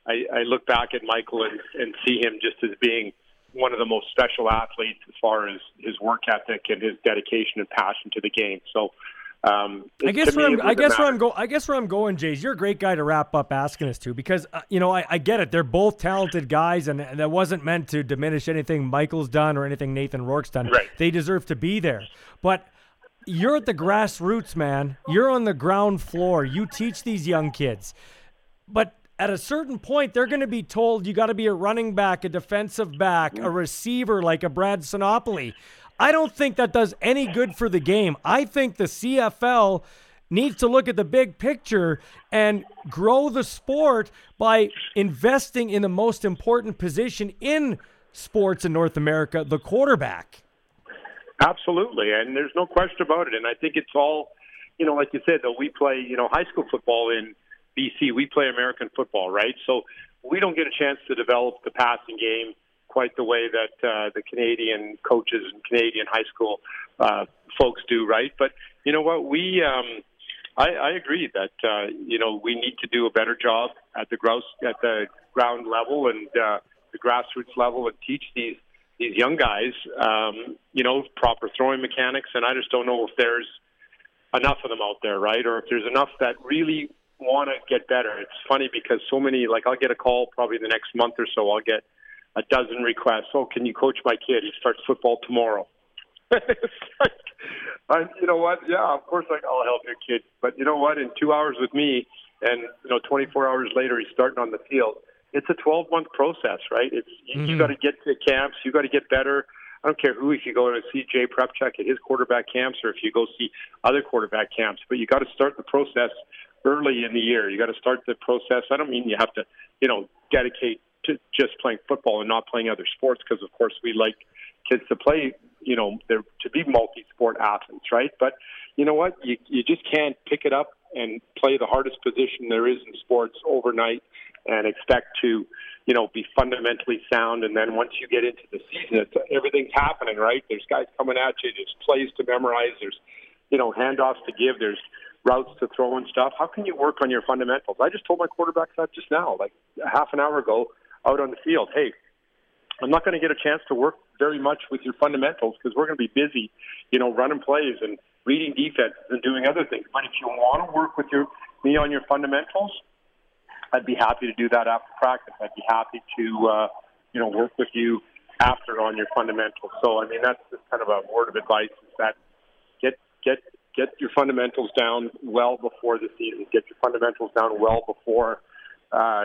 I, I look back at Michael and, and see him just as being one of the most special athletes as far as his work ethic and his dedication and passion to the game. So um, I guess where I'm, I guess where I'm go I guess where I'm going, Jays. You're a great guy to wrap up asking us to because uh, you know I, I, get it. They're both talented guys, and, and, that wasn't meant to diminish anything Michael's done or anything Nathan Rourke's done. Right. They deserve to be there, but you're at the grassroots, man. You're on the ground floor. You teach these young kids, but at a certain point, they're going to be told you got to be a running back, a defensive back, a mm. receiver like a Brad Sinopoli. I don't think that does any good for the game. I think the CFL needs to look at the big picture and grow the sport by investing in the most important position in sports in North America, the quarterback. Absolutely, and there's no question about it. And I think it's all, you know, like you said, though we play, you know, high school football in BC. We play American football, right? So we don't get a chance to develop the passing game quite the way that uh, the Canadian coaches and Canadian high school uh, folks do, right? But you know what? We, um, I, I agree that uh, you know we need to do a better job at the gross at the ground level and uh, the grassroots level and teach these these young guys, um, you know, proper throwing mechanics. And I just don't know if there's enough of them out there, right? Or if there's enough that really want to get better. It's funny because so many, like I'll get a call probably the next month or so. I'll get a dozen requests. Oh, can you coach my kid? He starts football tomorrow. it's like, I, you know what? Yeah, of course, like I'll help your kid. But you know what? In two hours with me, and you know, 24 hours later, he's starting on the field. It's a 12 month process, right? It's you, mm-hmm. you got to get to camps. You got to get better. I don't care who if you go to see Jay Prepchuk at his quarterback camps or if you go see other quarterback camps, but you got to start the process early in the year. You got to start the process. I don't mean you have to, you know, dedicate to just playing football and not playing other sports because of course we like kids to play you know they're to be multi-sport athletes right? But you know what? You you just can't pick it up and play the hardest position there is in sports overnight and expect to you know be fundamentally sound. And then once you get into the season it's, everything's happening right? There's guys coming at you. There's plays to memorize. There's you know handoffs to give. There's routes to throw and stuff how can you work on your fundamentals i just told my quarterback that just now like half an hour ago out on the field. Hey, I'm not going to get a chance to work very much with your fundamentals because we're going to be busy, you know, running plays and reading defenses and doing other things. But if you want to work with your me on your fundamentals, I'd be happy to do that after practice. I'd be happy to, uh, you know, work with you after on your fundamentals. So I mean, that's just kind of a word of advice: is that get get get your fundamentals down well before the season. Get your fundamentals down well before uh,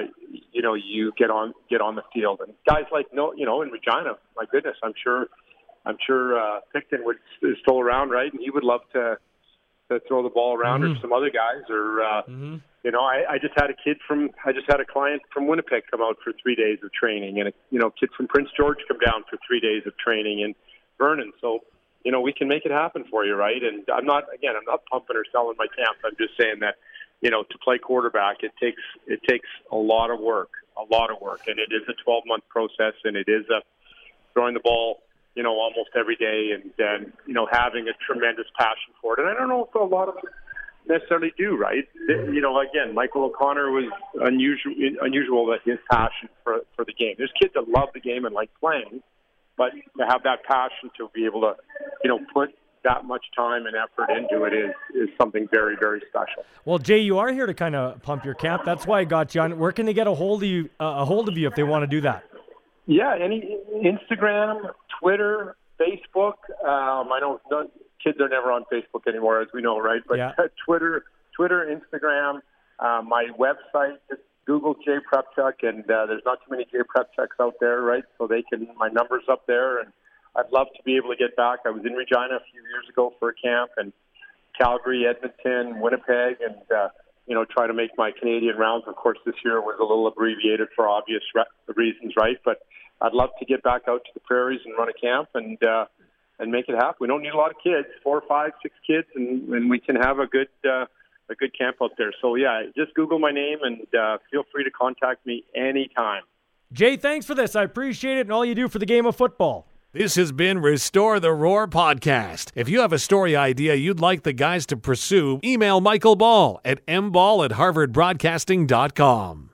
you know, you get on get on the field. And guys like no, you know, in Regina, my goodness, I'm sure, I'm sure uh, Picton would is still around, right? And he would love to to throw the ball around, mm-hmm. or some other guys, or uh, mm-hmm. you know, I, I just had a kid from, I just had a client from Winnipeg come out for three days of training, and a you know, kid from Prince George come down for three days of training in Vernon. So you know, we can make it happen for you, right? And I'm not, again, I'm not pumping or selling my camp. I'm just saying that you know, to play quarterback, it takes it takes a lot of work, a lot of work, and it is a 12 month process, and it is a throwing the ball, you know, almost every day, and then you know having a tremendous passion for it. And I don't know if a lot of necessarily do, right? You know, again, Michael O'Connor was unusual, unusual that his passion for for the game. There's kids that love the game and like playing, but to have that passion to be able to, you know, put that much time and effort into it is is something very very special. Well, Jay, you are here to kind of pump your camp. That's why I got you on. Where can they get a hold of you? Uh, a hold of you if they want to do that? Yeah, any Instagram, Twitter, Facebook. Um, I know no, kids are never on Facebook anymore, as we know, right? But yeah. Twitter, Twitter, Instagram, uh, my website. Just Google Jay Prepchuk, and uh, there's not too many J Jay Prepchuks out there, right? So they can my numbers up there and I'd love to be able to get back. I was in Regina a few years ago for a camp, and Calgary, Edmonton, Winnipeg, and uh, you know try to make my Canadian rounds. Of course, this year was a little abbreviated for obvious re- reasons, right? But I'd love to get back out to the prairies and run a camp and uh, and make it happen. We don't need a lot of kids, four, five, six kids, and, and we can have a good uh, a good camp out there. So yeah, just Google my name and uh, feel free to contact me anytime. Jay, thanks for this. I appreciate it and all you do for the game of football. This has been Restore the Roar podcast. If you have a story idea you'd like the guys to pursue, email Michael Ball at mball at harvardbroadcasting.com.